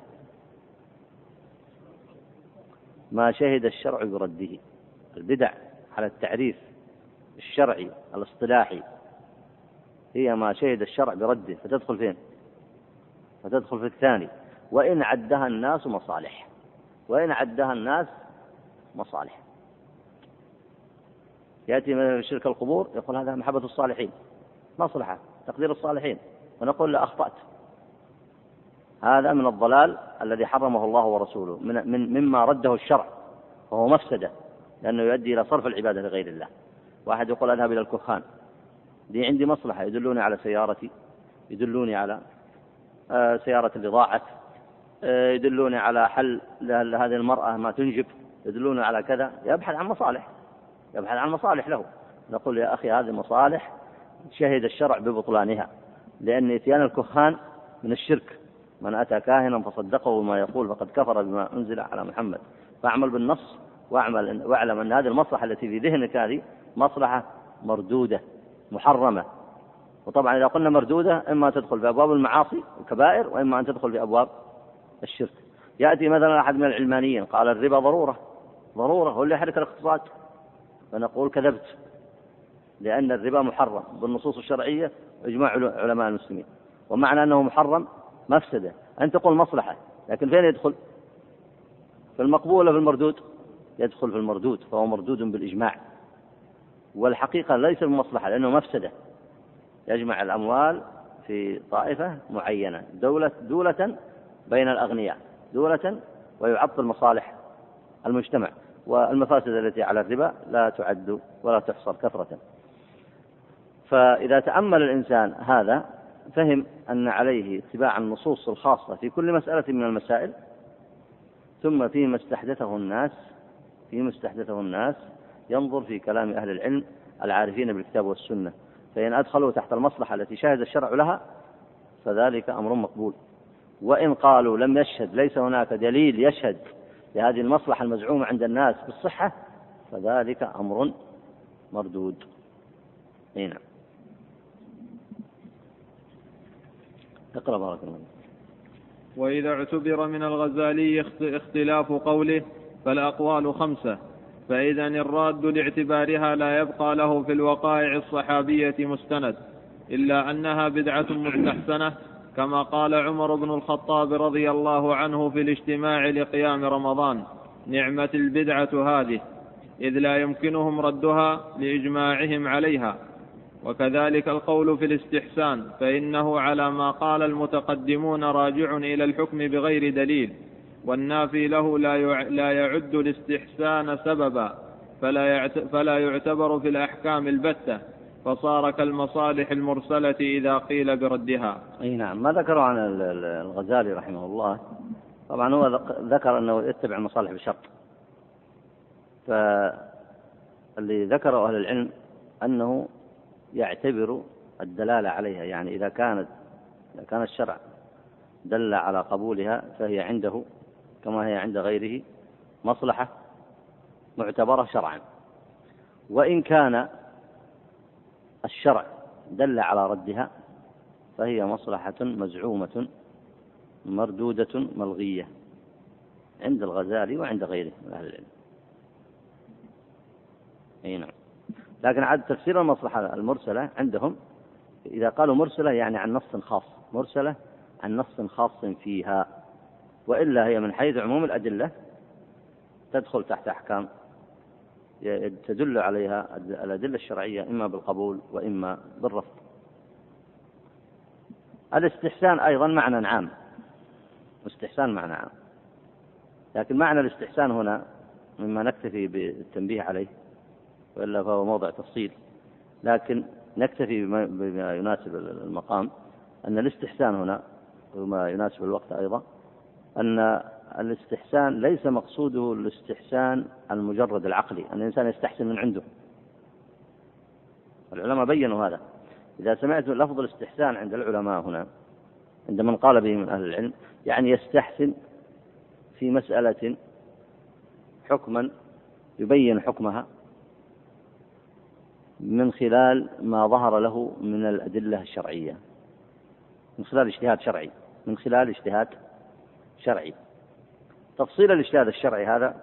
ما شهد الشرع برده البدع على التعريف الشرعي الاصطلاحي. هي ما شهد الشرع برده. فتدخل فين؟ فتدخل في الثاني. وإن عدها الناس مصالح. وإن عدها الناس مصالح. يأتي من شرك القبور يقول هذا محبة الصالحين. مصلحة تقدير الصالحين. ونقول لا أخطأت. هذا من الضلال الذي حرمه الله ورسوله من, من مما رده الشرع وهو مفسدة لأنه يؤدي إلى صرف العبادة لغير الله. واحد يقول أذهب إلى الكهان. دي عندي مصلحة يدلوني على سيارتي يدلوني على آه، سيارة اللي ضاعت آه، يدلوني على حل لهذه المرأة ما تنجب. يدلوني على كذا يبحث عن مصالح يبحث عن مصالح له. نقول يا أخي هذه مصالح شهد الشرع ببطلانها لأن إتيان الكهان من الشرك. من أتى كاهنا فصدقه بما يقول فقد كفر بما أنزل على محمد. فاعمل بالنص واعمل واعلم أن هذه المصلحة التي في ذهنك هذه مصلحة مردودة محرمة. وطبعا إذا قلنا مردودة إما تدخل في أبواب المعاصي والكبائر وإما أن تدخل في أبواب الشرك. يأتي مثلا أحد من العلمانيين قال الربا ضرورة. ضرورة هو اللي يحرك الاقتصاد. فنقول كذبت لأن الربا محرم. بالنصوص الشرعية وإجماع علماء المسلمين. ومعنى أنه محرم مفسدة. أن تقول مصلحة لكن فين يدخل؟ في المقبول ولا في المردود؟ يدخل في المردود فهو مردود بالإجماع. والحقيقة ليس بمصلحة لأنه مفسدة. يجمع الأموال في طائفة معينة دولة دولة بين الأغنياء دولة ويعطل مصالح المجتمع والمفاسد التي على الربا لا تعد ولا تحصر كثرة. فإذا تأمل الإنسان هذا فهم أن عليه اتباع النصوص الخاصة في كل مسألة من المسائل ثم فيما استحدثه الناس فيما استحدثه الناس ينظر في كلام أهل العلم العارفين بالكتاب والسنة. فإن أدخلوا تحت المصلحة التي شهد الشرع لها فذلك أمر مقبول. وإن قالوا لم يشهد ليس هناك دليل يشهد لهذه المصلحة المزعومة عند الناس بالصحة فذلك أمر مردود. أي نعم. اقرأ بارك الله
وإذا اعتبر من الغزالي اختلاف قوله فالأقوال خمسة. فإذا الراد لاعتبارها لا يبقى له في الوقائع الصحابية مستند إلا أنها بدعة مستحسنة كما قال عمر بن الخطاب رضي الله عنه في الاجتماع لقيام رمضان نعمة البدعة هذه إذ لا يمكنهم ردها لإجماعهم عليها. وكذلك القول في الاستحسان فإنه على ما قال المتقدمون راجع إلى الحكم بغير دليل والنافي له لا يعد الاستحسان سببا فلا يعتبر في الأحكام البتة. فصار كالمصالح المرسلة إذا قيل بردها.
أي نعم. ما ذكروا عن الغزالي رحمه الله. طبعا هو ذكر أنه يتبع المصالح بشرط. فاللي ذكره أهل العلم أنه يعتبر الدلالة عليها. يعني إذا كانت إذا كان الشرع دل على قبولها فهي عنده كما هي عند غيره مصلحة معتبرة شرعا. وإن كان الشرع دل على ردها فهي مصلحة مزعومة مردودة ملغية عند الغزالي وعند غيره من أهل العلم. أي نعم. لكن عاد تفسير المصلحة المرسلة عندهم إذا قالوا مرسلة يعني عن نص خاص مرسلة عن نص خاص فيها وإلا هي من حيث عموم الأدلة تدخل تحت أحكام تدل عليها الأدلة الشرعية إما بالقبول وإما بالرفض. الاستحسان أيضا معنى عام استحسان معنى عام. لكن معنى الاستحسان هنا مما نكتفي بالتنبيه عليه وإلا فهو موضع تفصيل. لكن نكتفي بما يناسب المقام أن الاستحسان هنا وما يناسب الوقت أيضا أن الاستحسان ليس مقصوده الاستحسان المجرد العقلي أن الإنسان يستحسن من عنده. العلماء بينوا هذا. إذا سمعت لفظ الاستحسان عند العلماء هنا عند من قال به من أهل العلم يعني يستحسن في مسألة حكما يبين حكمها من خلال ما ظهر له من الأدلة الشرعية. من خلال اجتهاد شرعي. من خلال اجتهاد شرعي. تفصيل الاجتهاد الشرعي هذا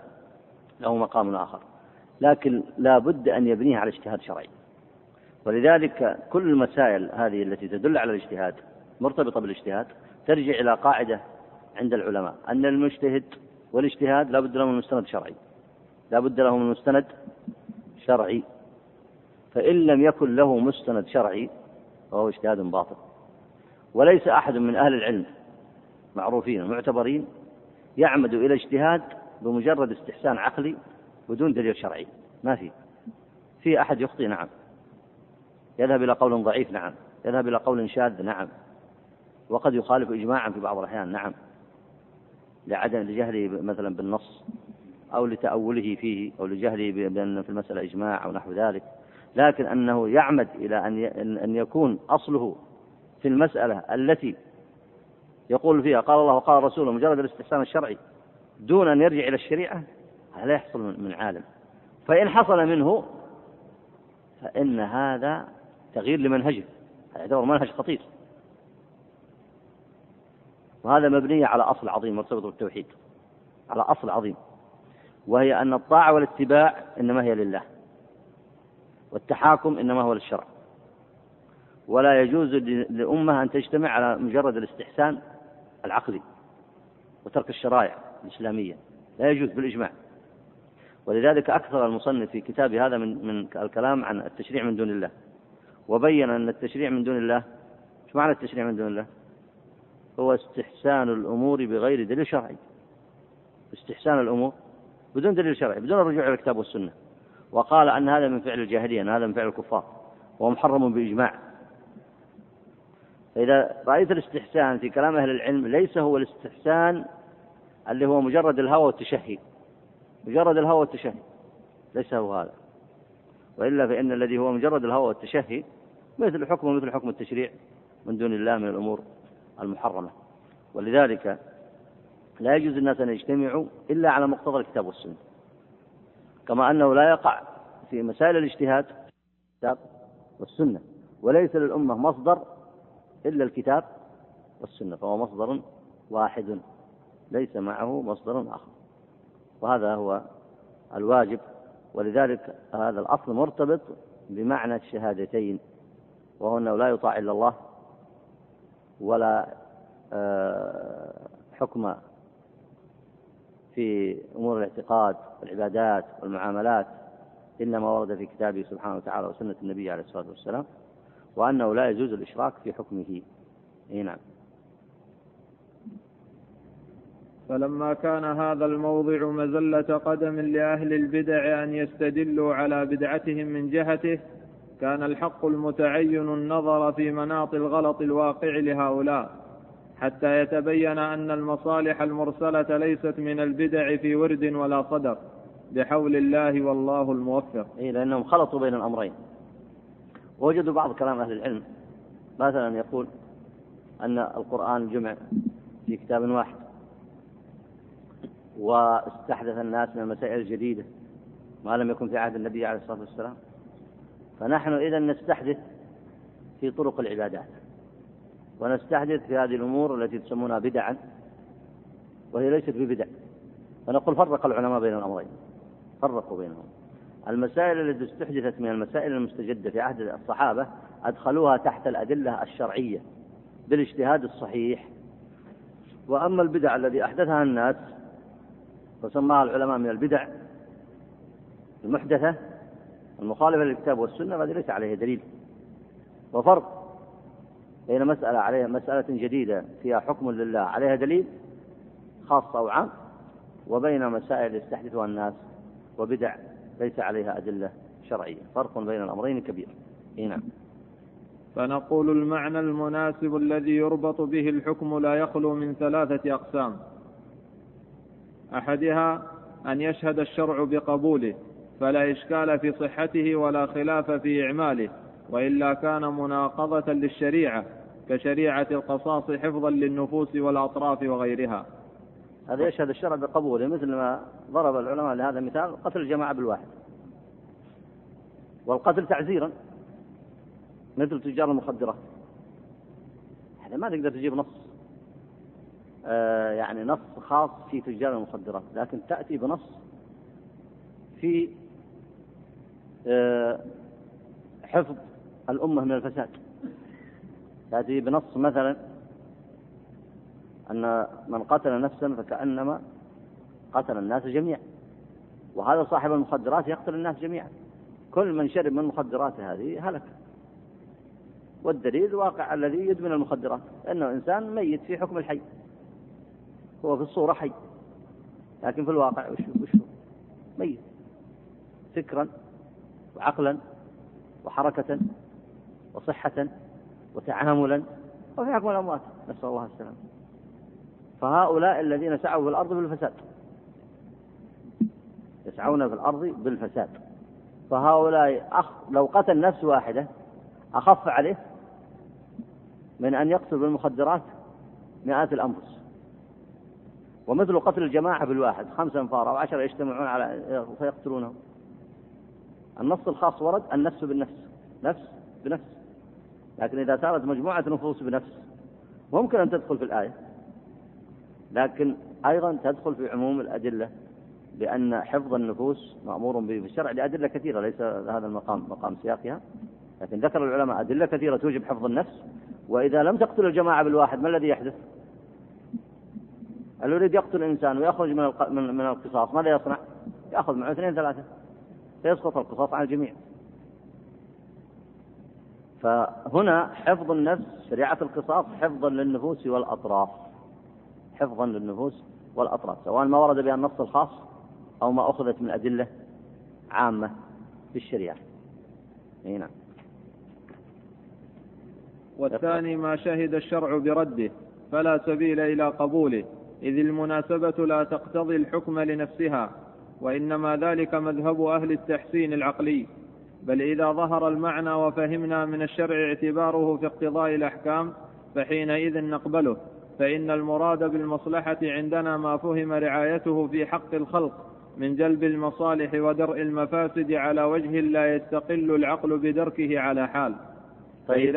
له مقام آخر لكن لا بد أن يبنيه على اجتهاد شرعي. ولذلك كل المسائل هذه التي تدل على الاجتهاد مرتبطة بالاجتهاد ترجع إلى قاعدة عند العلماء أن المجتهد والاجتهاد لا بد له من مستند شرعي. لا بد له من مستند شرعي. فإن لم يكن له مستند شرعي فهو اجتهاد باطل. وليس أحد من أهل العلم معروفين ومعتبرين يعمد إلى اجتهاد بمجرد استحسان عقلي بدون دليل شرعي. ما في. في أحد يخطي نعم. يذهب إلى قول ضعيف؟ نعم. يذهب إلى قول شاذ؟ نعم. وقد يخالف إجماعا في بعض الأحيان؟ نعم. لعدم لجهله مثلا بالنص أو لتأوله فيه أو لجهله بأن في المسألة إجماع أو نحو ذلك. لكن أنه يعمد إلى أن أن يكون أصله في المسألة التي يقول فيها قال الله وقال رسوله مجرد الاستحسان الشرعي دون أن يرجع إلى الشريعة هذا لا يحصل من عالم. فإن حصل منه فإن هذا تغيير لمنهجه هذا يعتبر منهج خطير. وهذا مبني على أصل عظيم مرتبط بالتوحيد على أصل عظيم. وهي أن الطاعة والاتباع إنما هي لله والتحاكم إنما هو للشرع. ولا يجوز لأمة أن تجتمع على مجرد الاستحسان العقلي وترك الشرائع الإسلامية. لا يجوز بالإجماع. ولذلك أكثر المصنف في كتاب هذا من من الكلام عن التشريع من دون الله. وبين أن التشريع من دون الله إيش معنى التشريع من دون الله؟ هو استحسان الأمور بغير دليل شرعي. استحسان الأمور بدون دليل شرعي بدون الرجوع إلى الكتاب والسنة. وقال أن هذا من فعل الجاهلية أن هذا من فعل الكفار. وهو محرم بإجماع فإذا رأيت الاستحسان في كلام أهل العلم ليس هو الاستحسان اللي هو مجرد الهوى والتشهي. مجرد الهوى والتشهي. ليس هو هذا. وإلا فإن الذي هو مجرد الهوى والتشهي مثل حكمه مثل حكم التشريع من دون الله من الأمور المحرمة. ولذلك لا يجوز الناس أن يجتمعوا إلا على مقتضى الكتاب والسنة. كما أنه لا يقع في مسائل الاجتهاد الكتاب والسنة. وليس للأمة مصدر إلا الكتاب والسنة فهو مصدر واحد ليس معه مصدر آخر. وهذا هو الواجب. ولذلك هذا الأصل مرتبط بمعنى الشهادتين وهو أنه لا يطاع إلا الله ولا آه، حكم في أمور الاعتقاد والعبادات والمعاملات إلا ما ورد في كتابه سبحانه وتعالى وسنة النبي عليه الصلاة والسلام. وأنه لا يجوز الإشراك في حكمه. أي نعم.
فلما كان هذا الموضع مزلة قدم لأهل البدع أن يستدلوا على بدعتهم من جهته كان الحق المتعين النظر في مناط الغلط الواقع لهؤلاء حتى يتبين أن المصالح المرسلة ليست من البدع في ورد ولا صدر بحول الله والله الموفق.
إيه لأنهم خلطوا بين الأمرين. ووجدوا بعض كلام أهل العلم. مثلا يقول أن القرآن جمع في كتاب واحد. واستحدث الناس من المسائل الجديدة. ما لم يكن في عهد النبي عليه الصلاة والسلام. فنحن إذا نستحدث في طرق العبادات. ونستحدث في هذه الأمور التي تسمونها بدعا. وهي ليست ببدع. فنقول فرق العلماء بين الأمرين. فرقوا بينهم. المسائل التي استحدثت من المسائل المستجدة في عهد الصحابة أدخلوها تحت الأدلة الشرعية بالاجتهاد الصحيح. وأما البدع الذي أحدثها الناس وسماها العلماء من البدع المحدثة المخالفة للكتاب والسنة فهذه ليس عليها دليل. وفرق بين مسألة عليها مسألة جديدة فيها حكم لله عليها دليل خاص أو عام وبين مسائل يستحدثها الناس وبدع ليس عليها أدلة شرعية. فرق بين الأمرين كبير. نعم.
فنقول المعنى المناسب الذي يربط به الحكم لا يخلو من ثلاثة أقسام. أحدها أن يشهد الشرع بقبوله فلا إشكال في صحته ولا خلاف في إعماله وإلا كان مناقضة للشريعة كشريعة القصاص حفظا للنفوس والأطراف وغيرها.
هذا يشهد الشرع بقبوله مثل ما ضرب العلماء لهذا المثال قتل الجماعة بالواحد. والقتل تعزيرا مثل تجار المخدرات. هذا ما تقدر تجيب نص آه يعني نص خاص في تجار المخدرات لكن تأتي بنص في آه حفظ الأمة من الفساد. تأتي بنص مثلا أن من قتل نفسا فكأنما قتل الناس جميعا. وهذا صاحب المخدرات يقتل الناس جميعا. كل من شرب من المخدرات هذه هلك. والدليل واقع الذي يدمن المخدرات أنه إنسان ميت في حكم الحي. هو في الصورة حي. لكن في الواقع وش وش ميت. فكرا وعقلا وحركة وصحة وتعاملا وفي حكم الأموات. نسأل الله السلامة. فهؤلاء الذين سعوا في الأرض بالفساد. يسعون في الأرض بالفساد. فهؤلاء أخ لو قتل نفس واحدة أخف عليه من أن يقتل بالمخدرات مئات الأنفس. ومثل قتل الجماعة بالواحد خمسة أنفار أو عشرة يجتمعون على فيقتلونهم. النص الخاص ورد النفس بالنفس. نفس بنفس. لكن إذا صارت مجموعة نفوس بنفس ممكن أن تدخل في الآية. لكن أيضا تدخل في عموم الأدلة بأن حفظ النفوس مأمور به في الشرع لأدلة كثيرة ليس هذا المقام مقام سياقها. لكن ذكر العلماء أدلة كثيرة توجب حفظ النفس. وإذا لم تقتل الجماعة بالواحد ما الذي يحدث؟ اللي يريد يقتل إنسان ويخرج من من القصاص؟ ماذا يصنع؟ يأخذ معه اثنين ثلاثة. فيسقط القصاص عن الجميع. فهنا حفظ النفس شريعة القصاص حفظا للنفوس والأطراف. حفظا للنفوس والأطراف سواء ما ورد بها النص الخاص أو ما أخذت من أدلة عامة في الشريعة. أي نعم.
والثاني ما شهد الشرع برده فلا سبيل إلى قبوله إذ المناسبة لا تقتضي الحكم لنفسها وإنما ذلك مذهب أهل التحسين العقلي. بل إذا ظهر المعنى وفهمنا من الشرع اعتباره في اقتضاء الأحكام فحينئذ نقبله. فإن المراد بالمصلحة عندنا ما فهم رعايته في حق الخلق من جلب المصالح ودرء المفاسد على وجه لا يستقل العقل بدركه على حال.
طيب.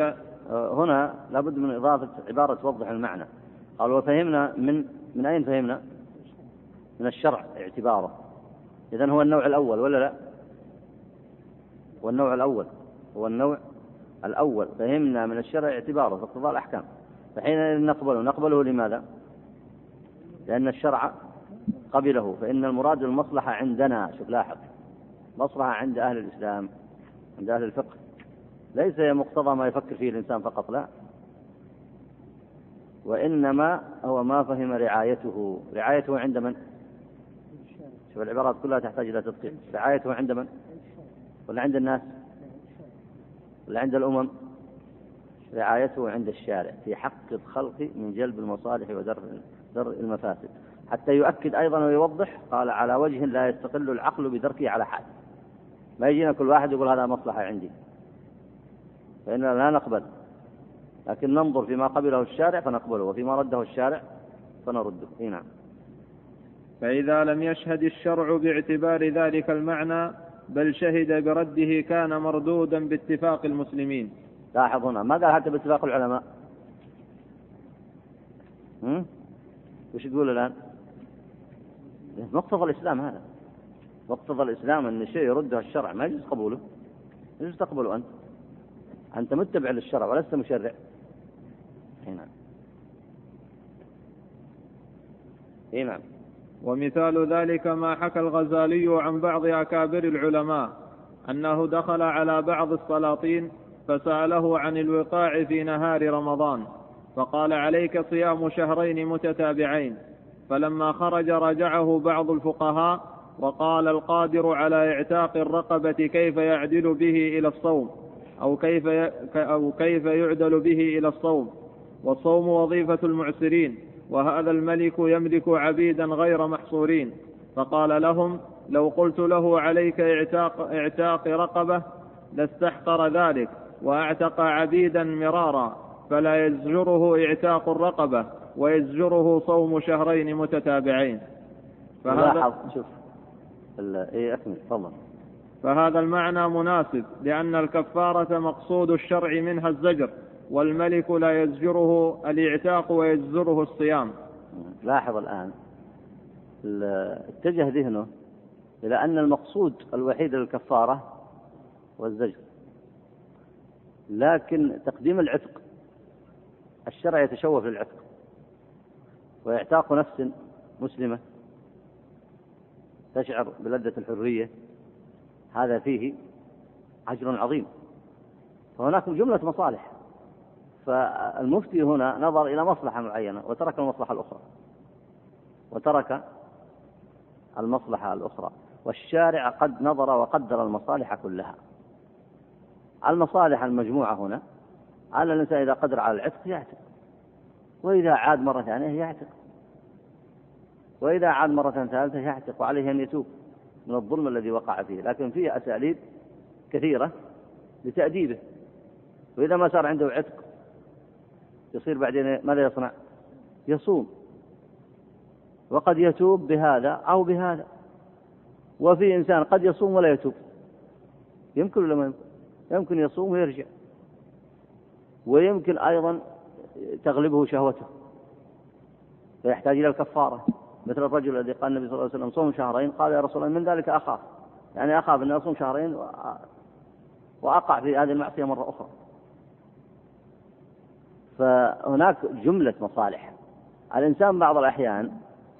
آه، هنا لابد من إضافة عبارة توضح المعنى. قال وفهمنا من من أين فهمنا؟ من الشرع اعتباره. إذا هو النوع الأول ولا لا؟ هو النوع الأول. هو النوع الأول. فهمنا من الشرع اعتباره في اقتضاء الأحكام. فحينئذ نقبله نقبله لماذا؟ لأن الشرع قبله فإن المراد المصلحة عندنا شوف لاحظ مصلحة عند أهل الإسلام عند أهل الفقه ليس هي مقتضى ما يفكر فيه الإنسان فقط لا وإنما هو ما فهم رعايته رعايته عند من؟ شوف العبارات كلها تحتاج إلى تدقيق رعايته عند من؟ ولا عند الناس؟ ولا عند الأمم؟ رعايته عند الشارع في حق الخلق من جلب المصالح ودرء المفاسد. حتى يؤكد أيضا ويوضح قال على وجه لا يستقل العقل بدركه على حال. ما يجينا كل واحد يقول هذا مصلحة عندي. فإننا لا نقبل. لكن ننظر فيما قبله الشارع فنقبله وفيما رده الشارع فنرده. إي نعم.
فإذا لم يشهد الشرع باعتبار ذلك المعنى بل شهد برده كان مردودا باتفاق المسلمين.
لاحظ هنا ما قال حتى باتفاق العلماء. هم؟ وش تقول الآن؟ مقتضى الإسلام هذا. مقتضى الإسلام أن شيء يرده الشرع. ما يجوز قبوله. يجوز تقبله أنت. أنت متبع للشرع ولست مشرع. نعم. نعم.
ومثال ذلك ما حكى الغزالي عن بعض أكابر العلماء أنه دخل على بعض السلاطين فسأله عن الوقاع في نهار رمضان فقال عليك صيام شهرين متتابعين. فلما خرج رجعه بعض الفقهاء وقال القادر على اعتاق الرقبة كيف يعدل به إلى الصوم أو كيف أو كيف يعدل به إلى الصوم. والصوم وظيفة المعسرين وهذا الملك يملك عبيدا غير محصورين. فقال لهم لو قلت له عليك اعتاق, اعتاق رقبة لاستحقر ذلك. وأعتق عبيدا مرارا فلا يزجره اعتاق الرقبة ويزجره صوم شهرين متتابعين.
فهذا شوف اي اكمل تفضل.
فهذا المعنى مناسب لأن الكفارة مقصود الشرع منها الزجر والملك لا يزجره الاعتاق ويزجره الصيام.
لاحظ الآن اتجه ذهنه إلى أن المقصود الوحيد للكفارة هو الزجر. لكن تقديم العتق الشرع يتشوف للعتق وإعتاق نفس مسلمة تشعر بلذة الحرية هذا فيه أجر عظيم. فهناك جملة مصالح فالمفتي هنا نظر إلى مصلحة معينة وترك المصلحة الأخرى وترك المصلحة الأخرى والشارع قد نظر وقدر المصالح كلها. المصالح المجموعة هنا على الإنسان إذا قدر على العتق يعتق. وإذا عاد مرة ثانية يعتق. وإذا عاد مرة ثالثة يعتق وعليه أن يتوب من الظلم الذي وقع فيه. لكن فيه أساليب كثيرة لتأديبه. وإذا ما صار عنده عتق يصير بعدين ماذا يصنع؟ يصوم. وقد يتوب بهذا أو بهذا. وفي إنسان قد يصوم ولا يتوب. يمكن ولا ما يمكن؟ يمكن يصوم ويرجع. ويمكن أيضا تغلبه شهوته. فيحتاج إلى الكفارة. مثل الرجل الذي قال النبي صلى الله عليه وسلم صوم شهرين قال يا رسول الله من ذلك أخاف؟ يعني أخاف أن أصوم شهرين وأقع في هذه المعصية مرة أخرى. فهناك جملة مصالح. الإنسان بعض الأحيان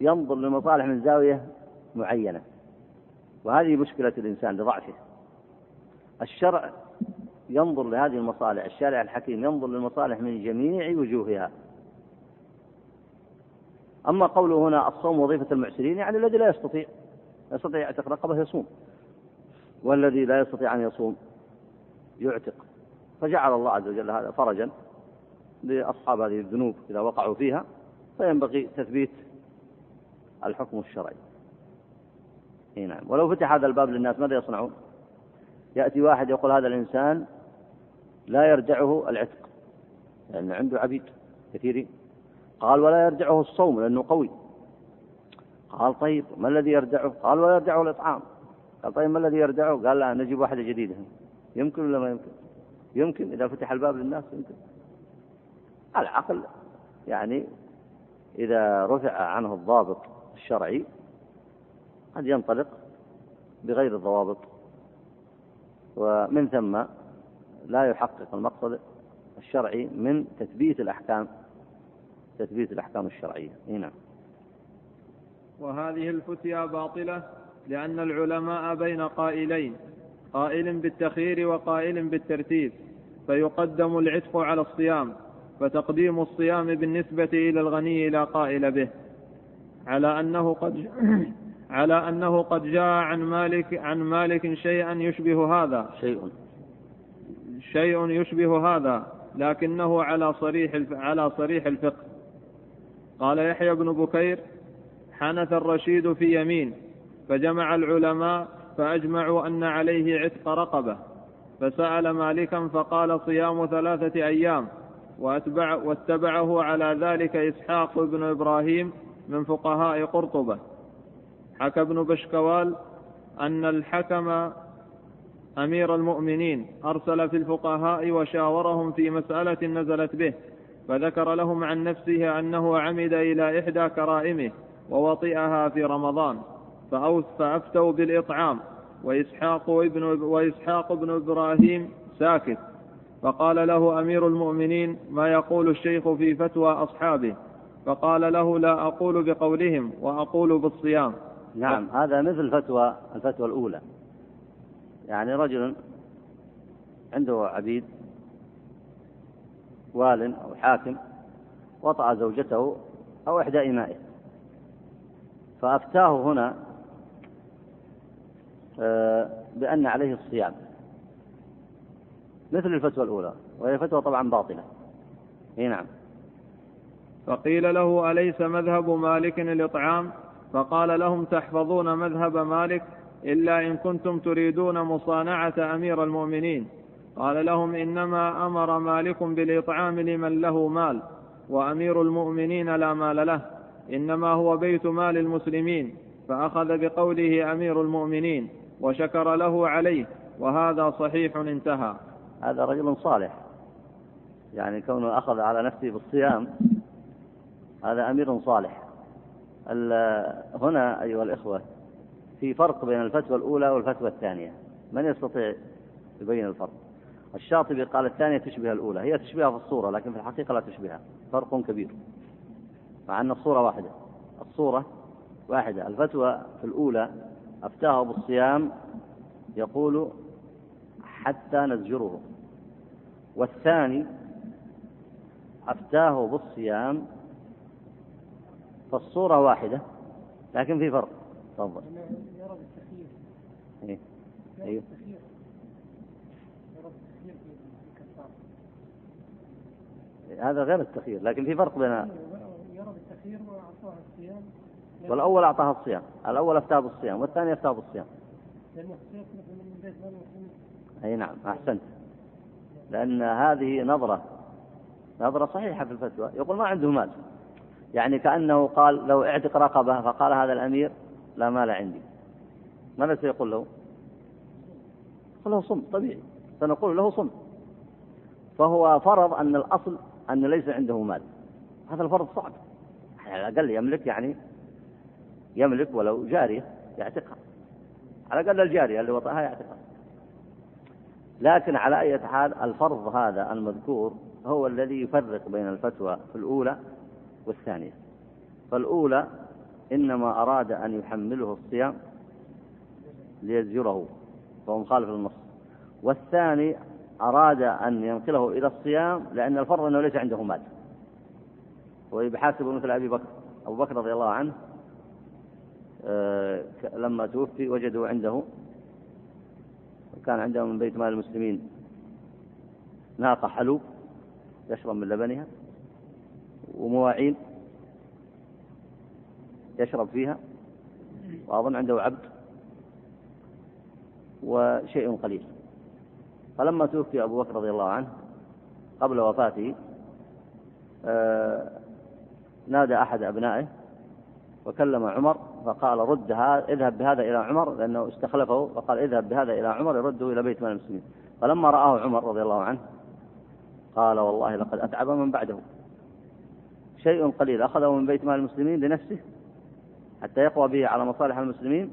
ينظر للمصالح من زاوية معينة وهذه مشكلة الإنسان لضعفه. الشرع ينظر لهذه المصالح الشارع الحكيم ينظر للمصالح من جميع وجوهها. أما قوله هنا الصوم وظيفة المعسرين يعني الذي لا يستطيع يستطيع يعتق رقبة يصوم. والذي لا يستطيع أن يصوم يعتق. فجعل الله عز وجل هذا فرجا لأصحاب هذه الذنوب إذا وقعوا فيها فينبغي تثبيت الحكم الشرعي. إي نعم. ولو فتح هذا الباب للناس ماذا يصنعون؟ يأتي واحد يقول هذا الإنسان لا يرجعه العتق لأن عنده عبيد كثيرين قال ولا يرجعه الصوم لأنه قوي. قال طيب ما الذي يرجعه؟ قال ولا يرجعه الإطعام. قال طيب ما الذي يرجعه؟ قال لا نجيب واحدة جديدة. يمكن ولا ما يمكن؟ يمكن إذا فتح الباب للناس يمكن. العقل يعني إذا رفع عنه الضابط الشرعي قد ينطلق بغير الضوابط. ومن ثم لا يحقق المقصد الشرعي من تثبيت الأحكام تثبيت الأحكام الشرعية. نعم.
وهذه الفتيا باطلة لأن العلماء بين قائلين قائل بالتخيير وقائل بالترتيب فيقدم العتق على الصيام فتقديم الصيام بالنسبة إلى الغني لا قائل به. على أنه قد على أنه قد جاء عن مالك عن مالك شيئا يشبه هذا.
شيء.
شيء يشبه هذا لكنه على صريح على صريح الفقه. قال يحيى بن بكير حنث الرشيد في يمين فجمع العلماء فأجمعوا أن عليه عتق رقبة فسأل مالكا فقال صيام ثلاثة أيام وأتبع واتبعه على ذلك إسحاق بن إبراهيم من فقهاء قرطبة. حكى ابن بشكوال أن الحكم أمير المؤمنين أرسل في الفقهاء وشاورهم في مسألة نزلت به فذكر لهم عن نفسه أنه عمد إلى إحدى كرائمه ووطئها في رمضان فأفتوا بالإطعام وإسحاق ابن, وإسحاق بن إبراهيم ساكت فقال له أمير المؤمنين ما يقول الشيخ في فتوى أصحابه؟ فقال له لا أقول بقولهم وأقول بالصيام.
نعم هذا مثل فتوى الفتوى الأولى. رجل عنده عبيد وال أو حاكم وطأ زوجته أو إحدى إمائه. فأفتاه هنا آه، بأن عليه الصيام. مثل الفتوى الأولى وهي فتوى طبعا باطلة. إي نعم.
فقيل له أليس مذهب مالك الإطعام فقال لهم تحفظون مذهب مالك؟ إلا إن كنتم تريدون مصانعة أمير المؤمنين. قال لهم إنما أمر مالك بالإطعام لمن له مال وأمير المؤمنين لا مال له إنما هو بيت مال المسلمين. فأخذ بقوله أمير المؤمنين وشكر له عليه وهذا صحيح انتهى.
هذا رجل صالح. يعني كونه أخذ على نفسه بالصيام هذا أمير صالح. هنا أيها الإخوة في فرق بين الفتوى الأولى والفتوى الثانية. من يستطيع يبين الفرق؟ الشاطبي قال الثانية تشبه الأولى. هي تشبهها في الصورة لكن في الحقيقة لا تشبهها. فرق كبير. مع أن الصورة واحدة. الصورة واحدة. الفتوى في الأولى أفتاه بالصيام يقول حتى نزجره. والثاني أفتاه بالصيام فالصورة واحدة لكن في فرق. تفضل. يرى بالتخيير إيه. أيوه. هذا غير التخيير لكن في فرق بين يرى بالتخيير وأعطاها الصيام. والأول أعطاها الصيام الأول أفتاه بالصيام والثاني أفتاه بالصيام أي نعم أحسنت. لأن هذه نظرة نظرة صحيحة في الفتوى. يقول ما عنده مال. يعني كأنه قال لو اعتق رقبة فقال هذا الأمير لا مال عندي. ماذا سيقول له؟ قل له صم طبيعي. سنقول له صم. فهو فرض أن الأصل أن ليس عنده مال. هذا الفرض صعب. على الأقل يملك يعني يملك ولو جارية يعتقها. على الأقل الجارية اللي وطئها يعتقها. لكن على أي حال الفرض هذا المذكور هو الذي يفرق بين الفتوى في الأولى والثانية. فالأولى إنما أراد أن يحمله الصيام ليزجره فهو مخالف للنص. والثاني أراد أن ينقله إلى الصيام لأن الفرض أنه ليس عنده مال. ويحاسب مثل أبي بكر. أبو بكر رضي الله عنه آه، لما توفي وجدوا عنده كان عنده من بيت مال المسلمين ناقة حلوب يشرب من لبنها ومواعين يشرب فيها وأظن عنده عبد. وشيء قليل. فلما توفي أبو بكر رضي الله عنه قبل وفاته آه، نادى أحد أبنائه وكلم عمر فقال رد هذا اذهب بهذا إلى عمر لأنه استخلفه فقال اذهب بهذا إلى عمر يرده إلى بيت مال المسلمين. فلما رآه عمر رضي الله عنه قال والله لقد أتعب من بعده. شيء قليل أخذه من بيت مال المسلمين لنفسه حتى يقوى به على مصالح المسلمين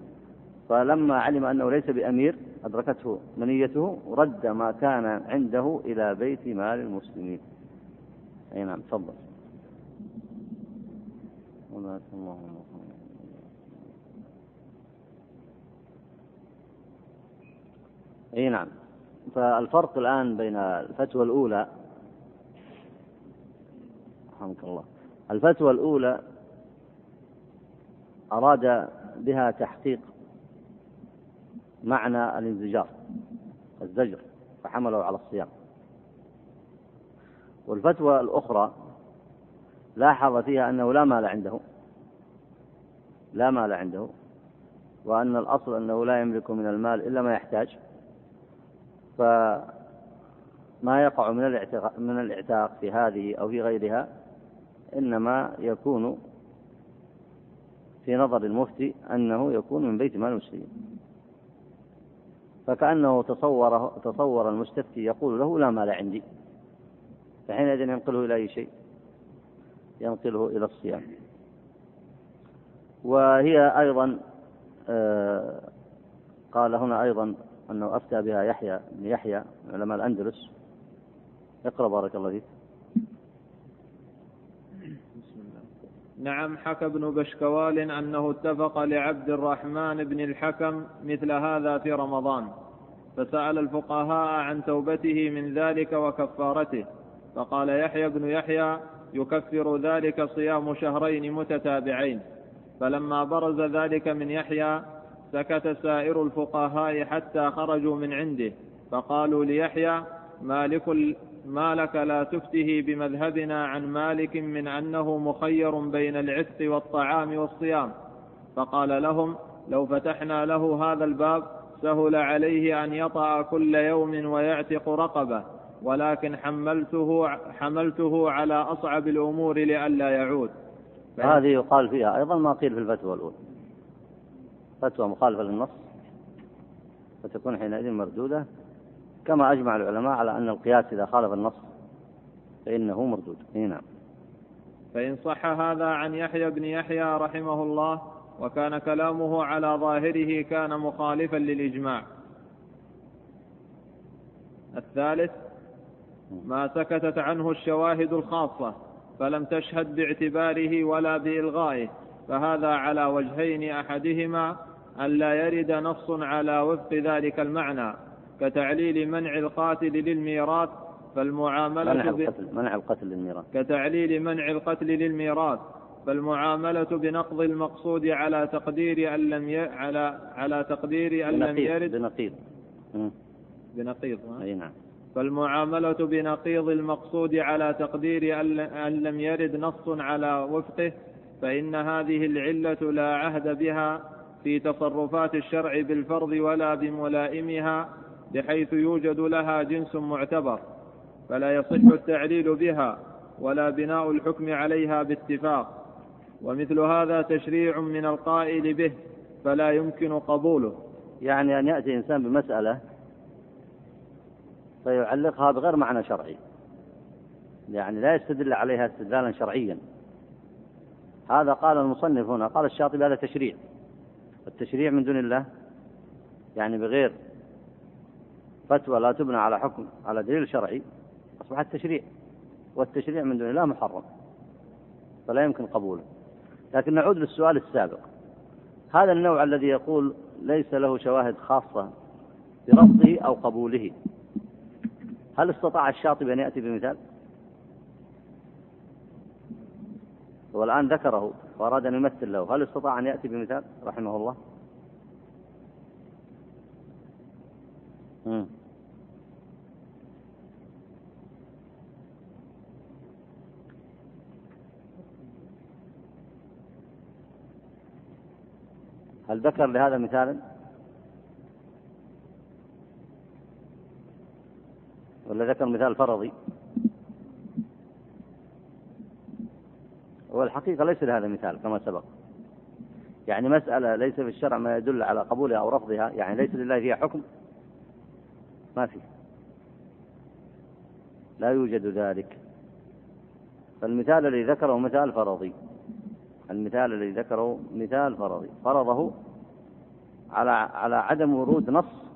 فلما علم أنه ليس بأمير أدركته منيته رد ما كان عنده إلى بيت مال المسلمين. أي نعم تفضل. أي نعم. فالفرق الآن بين الفتوى الأولى رحمك الله الفتوى الأولى أراد بها تحقيق معنى الانزجار الزجر فحمله على الصيام. والفتوى الأخرى لاحظ فيها أنه لا مال عنده لا مال عنده وأن الأصل أنه لا يملك من المال إلا ما يحتاج. فما يقع من الاعتاق من الاعتاق في هذه أو في غيرها إنما يكون في نظر المفتي أنه يكون من بيت مال المسلمين. فكأنه تصور تصور المستفتي يقول له لا مال عندي. فحينئذ ينقله إلى أي شيء؟ ينقله إلى الصيام. وهي أيضا آه، قال هنا أيضا أنه أفتى بها يحيى بن يحيى علماء الأندلس اقرأ بارك الله فيك.
نعم حكى ابن بشكوال أنه اتفق لعبد الرحمن بن الحكم مثل هذا في رمضان فسأل الفقهاء عن توبته من ذلك وكفارته فقال يحيى بن يحيى يكفر ذلك صيام شهرين متتابعين فلما برز ذلك من يحيى سكت سائر الفقهاء حتى خرجوا من عنده فقالوا ليحيى مالك ما لك لا تفته بمذهبنا عن مالك من أنه مخير بين العتق والطعام والصيام. فقال لهم لو فتحنا له هذا الباب سهل عليه أن يطأ كل يوم ويعتق رقبة ولكن حملته حملته على أصعب الأمور لئلا يعود.
هذه يقال فيها أيضا ما قيل في الفتوى الأولى. فتوى مخالفة للنص فتكون حينئذ مردودة. كما أجمع العلماء على أن القياس إذا خالف النص فإنه مردود. نعم.
فإن صح هذا عن يحيى بن يحيى رحمه الله وكان كلامه على ظاهره كان مخالفا للإجماع. الثالث ما سكتت عنه الشواهد الخاصة فلم تشهد باعتباره ولا بإلغائه فهذا على وجهين أحدهما أن لا يرد نص على وفق ذلك المعنى. كتعليل منع القاتل للميراث فالمعاملة
منع القتل منع القتل للميراث.
كتعليل منع القتل للميراث فالمعاملة بنقض المقصود على تقدير أن لم ي... على على تقدير أن لم يرد.
بنقيض.
بنقيض
أي نعم.
فالمعاملة بنقيض المقصود على تقدير أن لم يرد نص على وفقه فإن هذه العلة لا عهد بها في تصرفات الشرع بالفرض ولا بملائمها بحيث يوجد لها جنس معتبر فلا يصح التعليل بها ولا بناء الحكم عليها باتفاق. ومثل هذا تشريع من القائل به فلا يمكن قبوله.
يعني أن يأتي إنسان بمسألة فيعلقها بغير معنى شرعي. يعني لا يستدل عليها استدلالا شرعيا. هذا قال المصنف هنا قال الشاطبي هذا تشريع. التشريع من دون الله يعني بغير فتوى لا تبنى على حكم على دليل شرعي أصبح التشريع والتشريع من دون الله محرم فلا يمكن قبوله لكن نعود للسؤال السابق هذا النوع الذي يقول ليس له شواهد خاصة برفضه أو قبوله هل استطاع الشاطبي أن يأتي بمثال؟ هو الآن ذكره وأراد أن يمثل له هل استطاع أن يأتي بمثال رحمه الله مم. هل ذكر لهذا مثالا؟ ولا ذكر مثال فرضي؟ هو الحقيقة ليس لهذا مثال كما سبق. يعني مسألة ليس في الشرع ما يدل على قبولها أو رفضها يعني ليس لله فيها حكم؟ ما في. لا يوجد ذلك. فالمثال الذي ذكره مثال فرضي. المثال الذي ذكره مثال فرضي. فرضه على على عدم ورود نص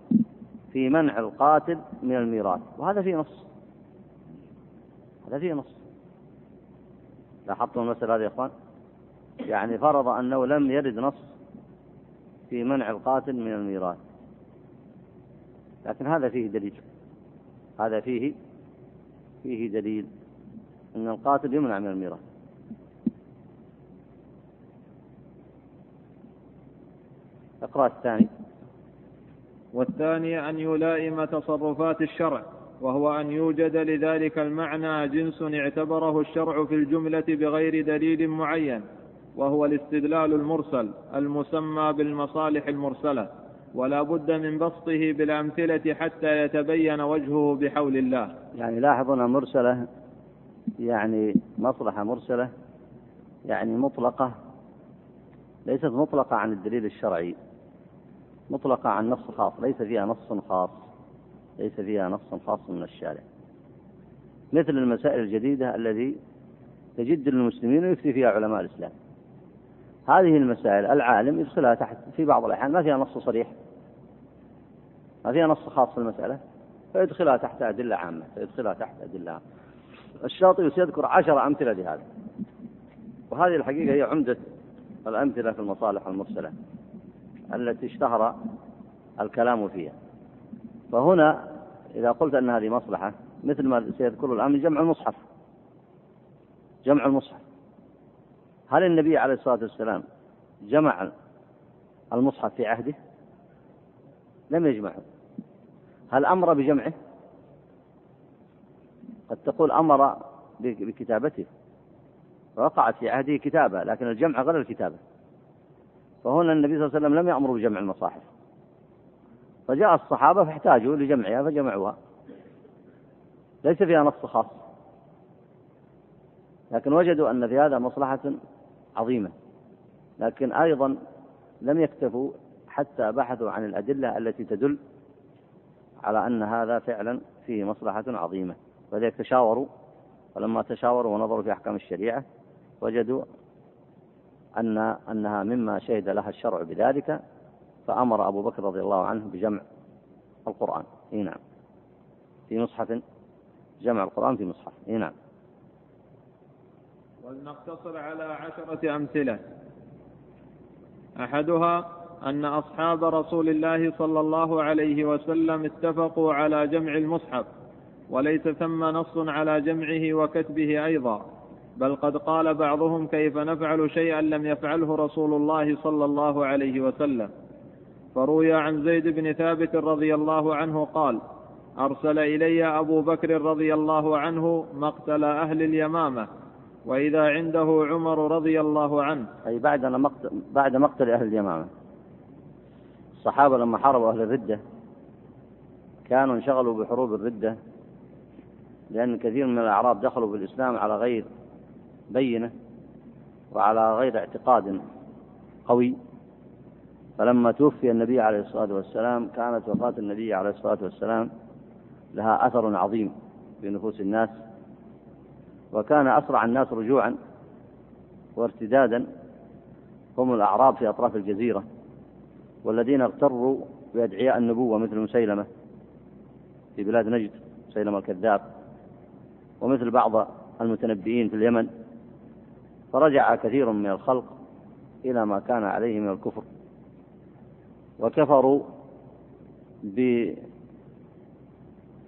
في منع القاتل من الميراث. وهذا فيه نص. هذا فيه نص. لاحظتم المسألة هذه يا إخوان؟ يعني فرض أنه لم يرد نص في منع القاتل من الميراث. لكن هذا فيه دليل. هذا فيه فيه دليل أن القاتل يمنع من الميراث. أقرأ الثاني.
والثاني أن يلائم تصرفات الشرع وهو أن يوجد لذلك المعنى جنس اعتبره الشرع في الجملة بغير دليل معين وهو الاستدلال المرسل المسمى بالمصالح المرسلة ولا بد من بسطه بالأمثلة حتى يتبين وجهه بحول الله.
يعني لاحظوا مرسلة يعني مصلحة مرسلة يعني مطلقة ليست مطلقة عن الدليل الشرعي. مطلقة عن نص خاص ليس فيها نص خاص ليس فيها نص خاص من الشارع. مثل المسائل الجديدة التي تجد للمسلمين ويفتي فيها علماء الإسلام. هذه المسائل العالم يدخلها تحت في بعض الأحيان ما فيها نص صريح. ما فيها نص خاص في المسألة فيدخلها تحت أدلة عامة فيدخلها تحت أدلة عامة. الشاطبي سيذكر عشر أمثلة لهذا. وهذه الحقيقة هي عمدة الأمثلة في المصالح المرسلة. التي اشتهر الكلام فيها. فهنا إذا قلت أن هذه مصلحة مثل ما سيذكره الآن جمع المصحف. جمع المصحف. هل النبي عليه الصلاة والسلام جمع المصحف في عهده؟ لم يجمعه. هل أمر بجمعه؟ قد تقول أمر بكتابته. وقعت في عهده كتابة لكن الجمع غير الكتابة. فهنا النبي صلى الله عليه وسلم لم يأمر بجمع المصاحف. فجاء الصحابة فاحتاجوا لجمعها فجمعوها. ليس فيها نص خاص. لكن وجدوا أن في هذا مصلحة عظيمة. لكن أيضا لم يكتفوا حتى بحثوا عن الأدلة التي تدل على أن هذا فعلا فيه مصلحة عظيمة. فلذلك تشاوروا. ولما تشاوروا ونظروا في أحكام الشريعة وجدوا أن أنها مما شهد لها الشرع بذلك فأمر أبو بكر رضي الله عنه بجمع القرآن. إي نعم. في مصحف جمع القرآن في مصحف. إي نعم.
ولنقتصر على عشرة أمثلة. أحدها أن أصحاب رسول الله صلى الله عليه وسلم اتفقوا على جمع المصحف وليس ثم نص على جمعه وكتبه أيضا. بل قد قال بعضهم كيف نفعل شيئا لم يفعله رسول الله صلى الله عليه وسلم. فروي عن زيد بن ثابت رضي الله عنه قال أرسل إلي أبو بكر رضي الله عنه مقتل أهل اليمامة وإذا عنده عمر رضي الله عنه.
أي بعد مقتل بعد مقتل أهل اليمامة. الصحابة لما حاربوا أهل الردة كانوا انشغلوا بحروب الردة لأن كثير من الأعراب دخلوا بالإسلام على غير بينة وعلى غير اعتقاد قوي فلما توفي النبي عليه الصلاة والسلام كانت وفاة النبي عليه الصلاة والسلام لها أثر عظيم في نفوس الناس وكان أسرع الناس رجوعا وارتدادا هم الأعراب في أطراف الجزيرة والذين اغتروا بأدعياء النبوة مثل مسيلمة في بلاد نجد مسيلمة الكذاب ومثل بعض المتنبئين في اليمن. فرجع كثير من الخلق إلى ما كان عليه من الكفر. وكفروا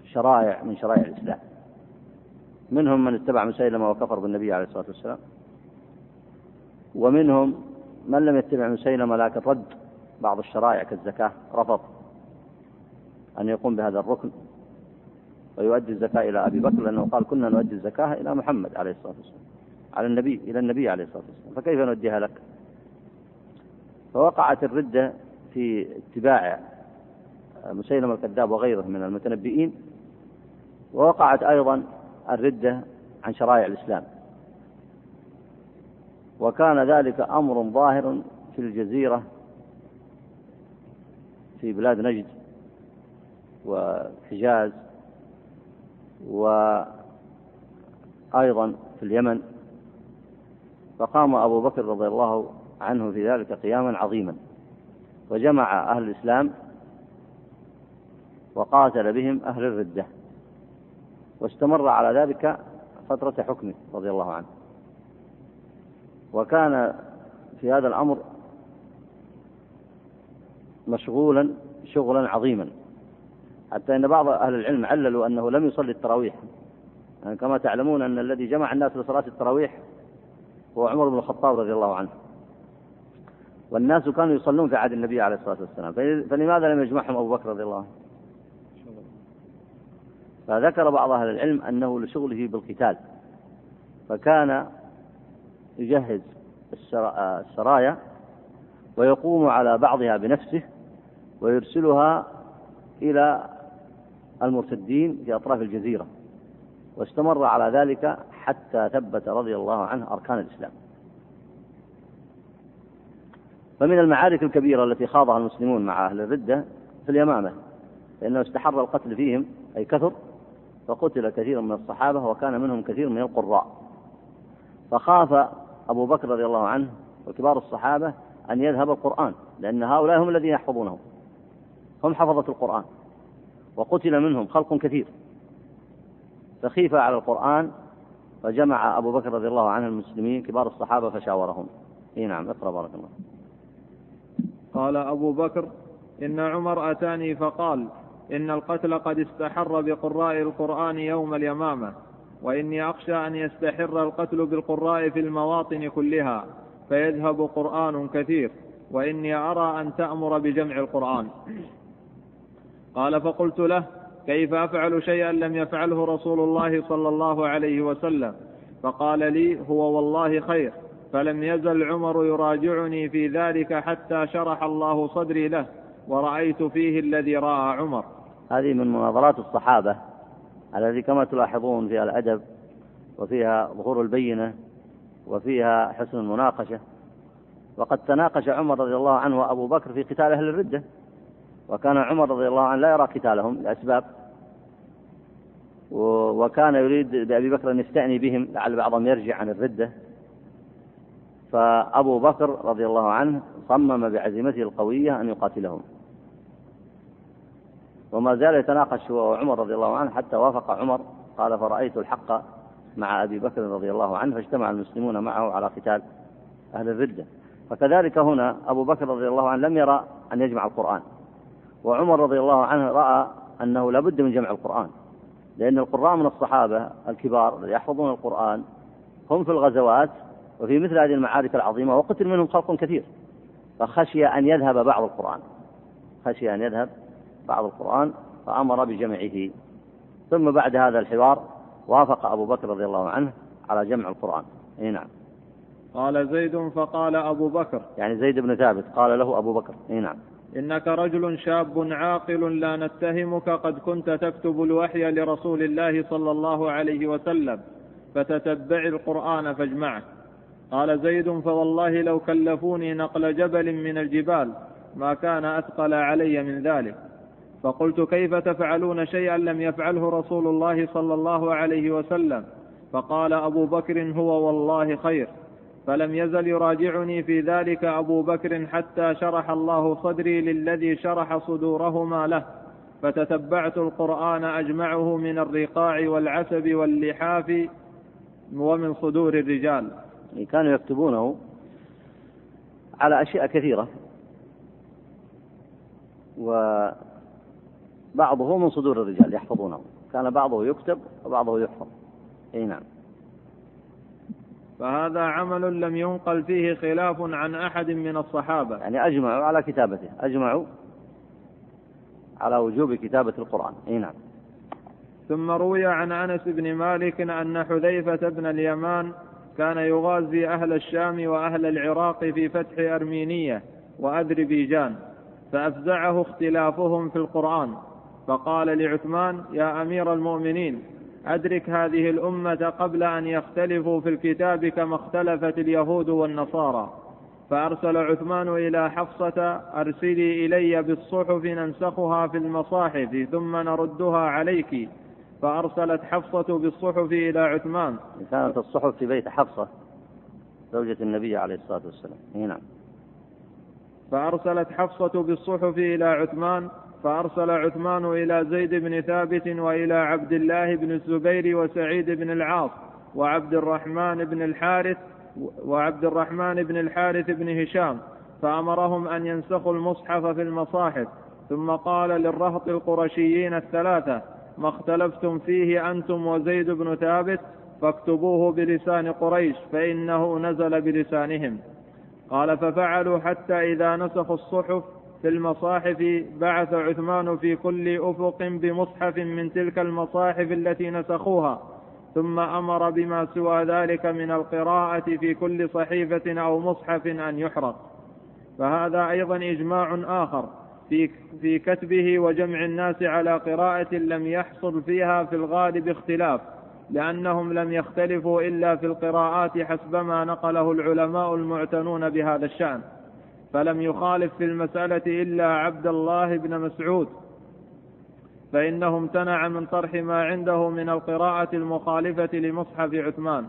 بشرائع من شرائع الإسلام. منهم من اتبع مسيلمة وكفر بالنبي عليه الصلاة والسلام. ومنهم من لم يتبع مسيلمة لكن رد بعض الشرائع كالزكاة رفض أن يقوم بهذا الركن ويؤدي الزكاة إلى أبي بكر لأنه قال كنا نؤدي الزكاة إلى محمد عليه الصلاة والسلام. على النبي إلى النبي عليه الصلاة والسلام. فكيف نؤديها لك؟ فوقعت الردة في اتباع مسيلمة الكذاب وغيره من المتنبئين ووقعت أيضا الردة عن شرائع الإسلام. وكان ذلك أمر ظاهر في الجزيرة في بلاد نجد وحجاز وأيضا في اليمن. فقام أبو بكر رضي الله عنه في ذلك قياما عظيما وجمع أهل الإسلام وقاتل بهم أهل الردة واستمر على ذلك فترة حكمه رضي الله عنه. وكان في هذا الأمر مشغولا شغلا عظيما حتى أن بعض أهل العلم عللوا أنه لم يصلي التراويح. يعني كما تعلمون أن الذي جمع الناس لصلاة التراويح هو عمر بن الخطاب رضي الله عنه. والناس كانوا يصلون في عهد النبي عليه الصلاة والسلام. فلماذا لم يجمعهم أبو بكر رضي الله عنه؟ فذكر بعض أهل العلم أنه لشغله بالقتال. فكان يجهز السرايا ويقوم على بعضها بنفسه ويرسلها إلى المرتدين في أطراف الجزيرة. واستمر على ذلك حتى ثبت رضي الله عنه أركان الإسلام. فمن المعارك الكبيرة التي خاضها المسلمون مع أهل الردة في اليمامة لأنه استحر القتل فيهم أي كثر فقتل كثير من الصحابة وكان منهم كثير من القراء. فخاف أبو بكر رضي الله عنه وكبار الصحابة أن يذهب القرآن لأن هؤلاء هم الذين يحفظونه. هم حفظة القرآن. وقتل منهم خلق كثير. فخيف على القرآن فجمع أبو بكر رضي الله عنه المسلمين كبار الصحابة فشاورهم. إي نعم اقرأ بارك الله
قال أبو بكر إن عمر أتاني فقال إن القتل قد استحر بقراء القرآن يوم اليمامة وإني أخشى أن يستحر القتل بالقراء في المواطن كلها فيذهب قرآن كثير وإني أرى أن تأمر بجمع القرآن. قال فقلت له كيف أفعل شيئا لم يفعله رسول الله صلى الله عليه وسلم؟ فقال لي هو والله خير. فلم يزل عمر يراجعني في ذلك حتى شرح الله صدري له ورأيت فيه الذي رأى عمر.
هذه من مناظرات الصحابة الذي كما تلاحظون فيها الأدب وفيها ظهور البينة وفيها حسن المناقشة. وقد تناقش عمر رضي الله عنه وأبو بكر في قتال أهل الردة. وكان عمر رضي الله عنه لا يرى قتالهم لأسباب. وكان يريد بأبي بكر أن يستأني بهم لعل بعضهم يرجع عن الردة. فأبو بكر رضي الله عنه صمم بعزيمته القوية أن يقاتلهم. وما زال يتناقش هو وعمر رضي الله عنه حتى وافق عمر قال فرأيت الحق مع أبي بكر رضي الله عنه فاجتمع المسلمون معه على قتال أهل الردة. فكذلك هنا أبو بكر رضي الله عنه لم يرى أن يجمع القرآن. وعمر رضي الله عنه رأى أنه لا بد من جمع القرآن لأن القراء من الصحابة الكبار الذي يحفظون القرآن هم في الغزوات وفي مثل هذه المعارك العظيمة وقتل منهم خلق كثير. فخشي أن يذهب بعض القرآن خشي أن يذهب بعض القرآن فأمر بجمعه. ثم بعد هذا الحوار وافق أبو بكر رضي الله عنه على جمع القرآن. أي نعم.
قال زيد فقال أبو بكر.
يعني زيد بن ثابت قال له أبو بكر. أي نعم.
إنك رجل شاب عاقل لا نتهمك قد كنت تكتب الوحي لرسول الله صلى الله عليه وسلم فتتبع القرآن فاجمعه. قال زيد فوالله لو كلفوني نقل جبل من الجبال ما كان أثقل علي من ذلك. فقلت كيف تفعلون شيئا لم يفعله رسول الله صلى الله عليه وسلم؟ فقال أبو بكر هو والله خير. فلم يزل يراجعني في ذلك أبو بكر حتى شرح الله صدري للذي شرح صدورهما له فتتبعت القرآن أجمعه من الرقاع والعسب واللحاف ومن صدور الرجال.
كانوا يكتبونه على أشياء كثيرة وبعضه من صدور الرجال يحفظونه. كان بعضه يكتب وبعضه يحفظ. أي نعم.
فهذا عمل لم ينقل فيه خلاف عن أحد من الصحابة.
يعني أجمعوا على كتابته أجمعوا على وجوب كتابة القرآن. أي نعم.
ثم روي عن أنس بن مالك أن حذيفة بن اليمان كان يغازي أهل الشام وأهل العراق في فتح أرمينية وأذربيجان فأفزعه اختلافهم في القرآن فقال لعثمان يا أمير المؤمنين أدرك هذه الأمة قبل أن يختلفوا في الكتاب كما اختلفت اليهود والنصارى. فأرسل عثمان إلى حفصة أرسلي إلي بالصحف ننسخها في المصاحف ثم نردها عليك. فأرسلت حفصة بالصحف إلى عثمان.
كانت الصحف في بيت حفصة زوجة النبي عليه الصلاة والسلام. نعم.
فأرسلت حفصة بالصحف إلى عثمان. فأرسل عثمان إلى زيد بن ثابت وإلى عبد الله بن الزبير وسعيد بن العاص وعبد الرحمن بن الحارث وعبد الرحمن بن الحارث بن هشام فأمرهم أن ينسخوا المصحف في المصاحف. ثم قال للرهط القرشيين الثلاثة ما اختلفتم فيه أنتم وزيد بن ثابت فاكتبوه بلسان قريش فإنه نزل بلسانهم. قال ففعلوا حتى إذا نسخوا الصحف في المصاحف بعث عثمان في كل أفق بمصحف من تلك المصاحف التي نسخوها ثم أمر بما سوى ذلك من القراءة في كل صحيفة أو مصحف أن يحرق. فهذا أيضا إجماع آخر في في كتبه وجمع الناس على قراءة لم يحصل فيها في الغالب اختلاف لأنهم لم يختلفوا إلا في القراءات حسب ما نقله العلماء المعتنون بهذا الشأن. فلم يخالف في المسألة إلا عبد الله بن مسعود فإنه امتنع من طرح ما عنده من القراءة المخالفة لمصحف عثمان.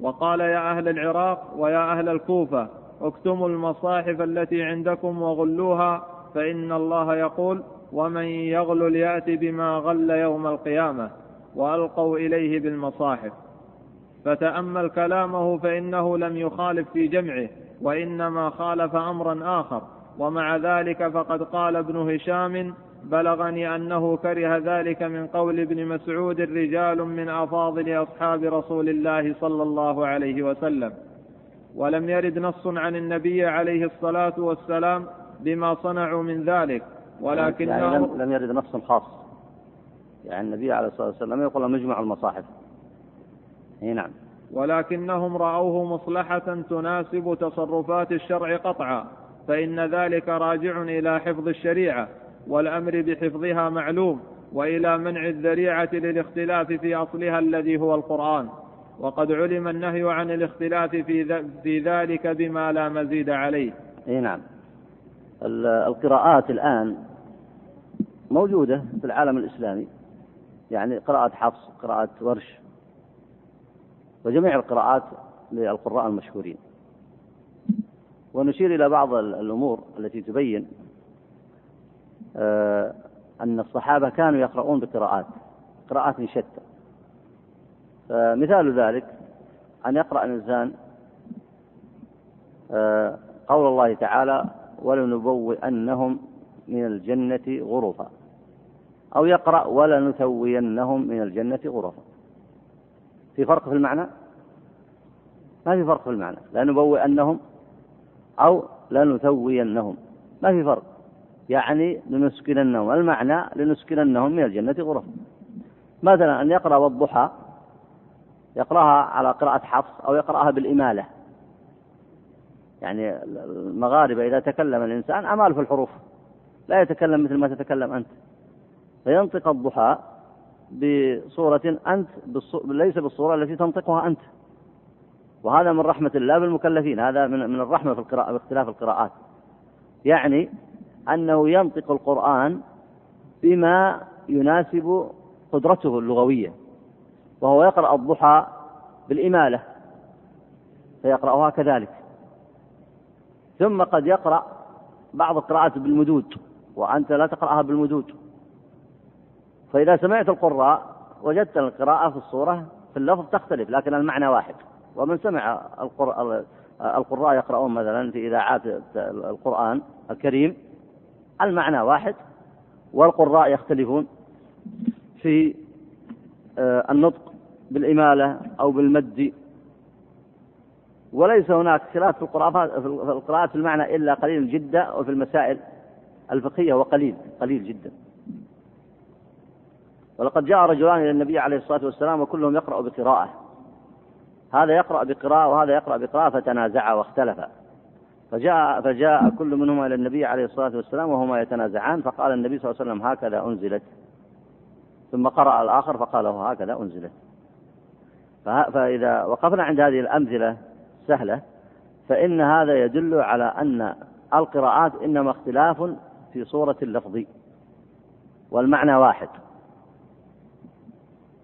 وقال يا أهل العراق ويا أهل الكوفة اكتموا المصاحف التي عندكم وغلوها فإن الله يقول ومن يغل يأت بما غل يوم القيامة وألقوا إليه بالمصاحف. فتأمل كلامه فإنه لم يخالف في جمعه. وإنما خالف أمرا آخر. ومع ذلك فقد قال ابن هشام بلغني أنه كره ذلك من قول ابن مسعود رجال من أفاضل أصحاب رسول الله صلى الله عليه وسلم. ولم يرد نص عن النبي عليه الصلاة والسلام بما صنعوا من ذلك. ولكنه
يعني لم, لم يرد نص خاص. يعني النبي عليه الصلاة والسلام يقول مجمع المصاحف. إي نعم.
ولكنهم رأوه مصلحة تناسب تصرفات الشرع قطعا فإن ذلك راجع إلى حفظ الشريعة والأمر بحفظها معلوم وإلى منع الذريعة للاختلاف في أصلها الذي هو القرآن. وقد علم النهي عن الاختلاف في, في ذلك بما لا مزيد عليه.
إي نعم. القراءات الآن موجودة في العالم الإسلامي يعني قراءة حفص قراءة ورش وجميع القراءات للقراء المشهورين. ونشير إلى بعض الأمور التي تبين آه، أن الصحابة كانوا يقرؤون بقراءات قراءات شتى. فمثال ذلك أن يقرأ الإنسان آه، قول الله تعالى ولنبوئنهم من الجنة غرفا. أو يقرأ ولنثوينهم من الجنة غرفا. في فرق في المعنى؟ ما في فرق في المعنى. لنبوئنهم أو لنثوينهم ما في فرق. يعني لنسكننهم. المعنى لنسكننهم من الجنة غرفا. مثلا أن يقرأ والضحى يقرأها على قراءة حفص أو يقرأها بالإمالة. يعني المغاربة إذا تكلم الإنسان أمال في الحروف. لا يتكلم مثل ما تتكلم أنت. فينطق الضحى بصورة أنت ليس بالصورة التي تنطقها أنت. وهذا من رحمة الله بالمكلفين هذا من من الرحمة في القراءة باختلاف القراءات. يعني أنه ينطق القرآن بما يناسب قدرته اللغوية وهو يقرأ الضحى بالإمالة فيقرأها كذلك. ثم قد يقرأ بعض القراءات بالمدود وأنت لا تقرأها بالمدود. فإذا سمعت القراء وجدت القراءة في الصورة في اللفظ تختلف لكن المعنى واحد. ومن سمع القراء يقرؤون مثلا في إذاعات القرآن الكريم المعنى واحد. والقراء يختلفون في آه، النطق بالإمالة أو بالمد. وليس هناك خلاف في القراءات في القراءات في المعنى إلا قليل جدا وفي المسائل الفقهية هو قليل قليل جدا. ولقد جاء رجلان إلى النبي عليه الصلاة والسلام وكلهم يقرأ بقراءة. هذا يقرأ بقراءة وهذا يقرأ بقراءة فتنازعا واختلفا فجاء فجاء كل منهما إلى النبي عليه الصلاة والسلام وهما يتنازعان فقال النبي صلى الله عليه وسلم هكذا أنزلت. ثم قرأ الآخر فقال هكذا أنزلت. فإذا وقفنا عند هذه الأمثلة سهلة فإن هذا يدل على أن القراءات إنما اختلاف في صورة اللفظ والمعنى واحد.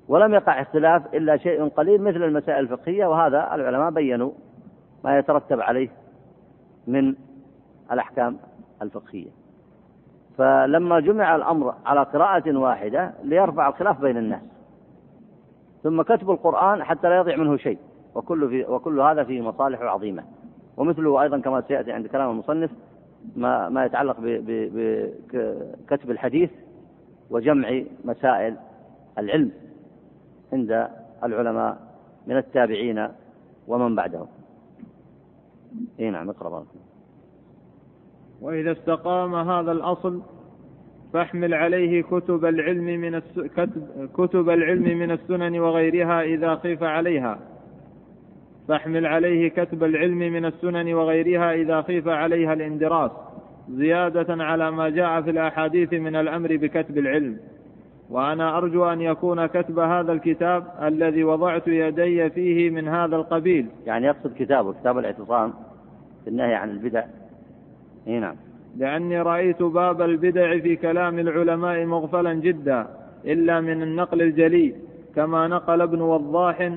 ولم يقع اختلاف إلا شيء قليل مثل المسائل الفقهية وهذا العلماء بينوا ما يترتب عليه من الأحكام الفقهية. فلما جمع الأمر على قراءة واحدة ليرفع الخلاف بين الناس. ثم كتب القرآن حتى لا يضيع منه شيء وكل, في وكل هذا فيه مصالح عظيمة. ومثله أيضا كما سيأتي عند كلام المصنف ما, ما يتعلق بكتب الحديث وجمع مسائل العلم. عند العلماء من التابعين ومن بعدهم. إي نعم اقرأ
وإذا استقام هذا الأصل فاحمل عليه كتب العلم من الس... كتب... كتب العلم من السنن وغيرها إذا خيف عليها. فاحمل عليه كتب العلم من السنن وغيرها إذا خيف عليها الإندراس زيادة على ما جاء في الأحاديث من الأمر بكتب العلم. وأنا أرجو أن يكون كتب هذا الكتاب الذي وضعت يدي فيه من هذا القبيل.
يعني يقصد كتابه كتاب الاعتصام في النهي عن البدع. إي نعم.
لأني رأيت باب البدع في كلام العلماء مغفلا جدا إلا من النقل الجلي كما نقل ابن وضاح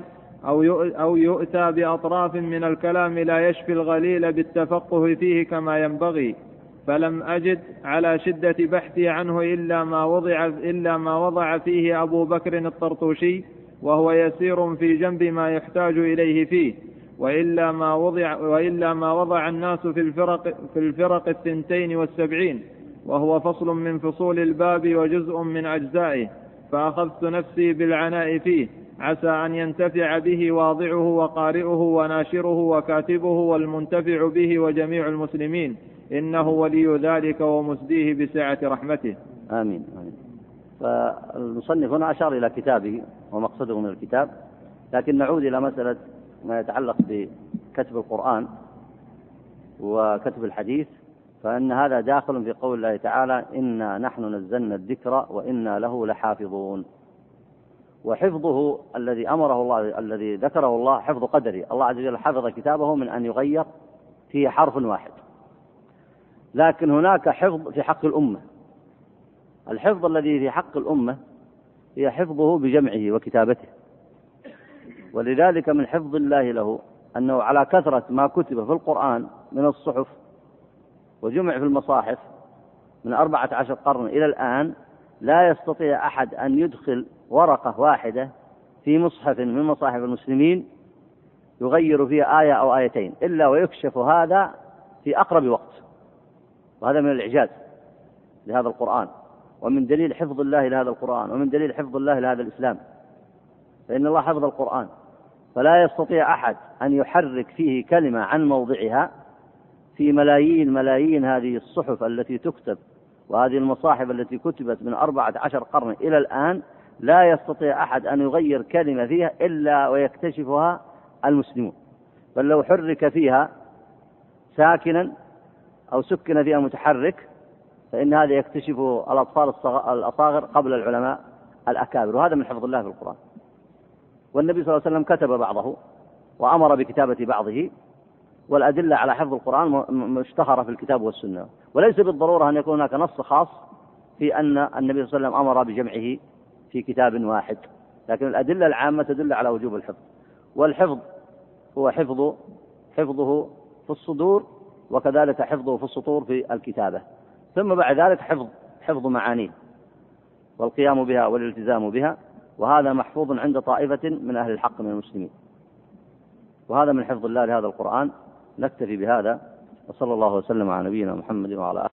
أو أو يؤتى بأطراف من الكلام لا يشفي الغليل بالتفقه فيه كما ينبغي. فلم أجد على شدة بحثي عنه إلا ما وضع إلا ما وضع فيه أبو بكر الطرطوشي وهو يسير في جنب ما يحتاج إليه فيه وإلا ما وضع وإلا ما وضع الناس في الفرق في الفرق الثنتين والسبعين وهو فصل من فصول الباب وجزء من أجزائه فأخذت نفسي بالعناء فيه عسى أن ينتفع به واضعه وقارئه وناشره وكاتبه والمنتفع به وجميع المسلمين. إنه ولي ذلك ومسديه بسعة رحمته.
آمين آمين. فالمصنف هنا أشار إلى كتابه ومقصده من الكتاب لكن نعود إلى مسألة ما يتعلق بكتب القرآن وكتب الحديث فإن هذا داخل في قول الله تعالى إنا نحن نزلنا الذكر وإنا له لحافظون وحفظه الذي أمره الله الذي ذكره الله حفظ قدري الله عز وجل حفظ كتابه من أن يغير فيه حرف واحد. لكن هناك حفظ في حق الأمة. الحفظ الذي في حق الأمة هي حفظه بجمعه وكتابته. ولذلك من حفظ الله له أنه على كثرة ما كتب في القرآن من الصحف وجمع في المصاحف من أربعة عشر قرن إلى الآن لا يستطيع أحد أن يدخل ورقة واحدة في مصحف من مصاحف المسلمين يغير فيها آية أو آيتين إلا ويكشف هذا في أقرب وقت. وهذا من الإعجاز لهذا القرآن. ومن دليل حفظ الله لهذا القرآن ومن دليل حفظ الله لهذا الإسلام. فإن الله حفظ القرآن. فلا يستطيع أحد أن يحرك فيه كلمة عن موضعها في ملايين ملايين هذه الصحف التي تكتب وهذه المصاحف التي كتبت من أربعة عشر قرن إلى الآن. لا يستطيع أحد أن يغير كلمة فيها إلا ويكتشفها المسلمون. بل لو حرك فيها ساكنا أو سكن فيها متحرك فإن هذا يكتشفه الأطفال الأصاغر قبل العلماء الأكابر وهذا من حفظ الله في القرآن. والنبي صلى الله عليه وسلم كتب بعضه وأمر بكتابة بعضه والأدلة على حفظ القرآن مشتهرة في الكتاب والسنة. وليس بالضرورة أن يكون هناك نص خاص في أن النبي صلى الله عليه وسلم أمر بجمعه في كتاب واحد. لكن الأدلة العامة تدل على وجوب الحفظ. والحفظ هو حفظ حفظه في الصدور وكذلك حفظه في السطور في الكتابة. ثم بعد ذلك حفظ حفظ معانيه. والقيام بها والالتزام بها. وهذا محفوظ عند طائفة من أهل الحق من المسلمين. وهذا من حفظ الله لهذا القرآن. نكتفي بهذا. وصلى الله وسلم على نبينا محمد وعلى آله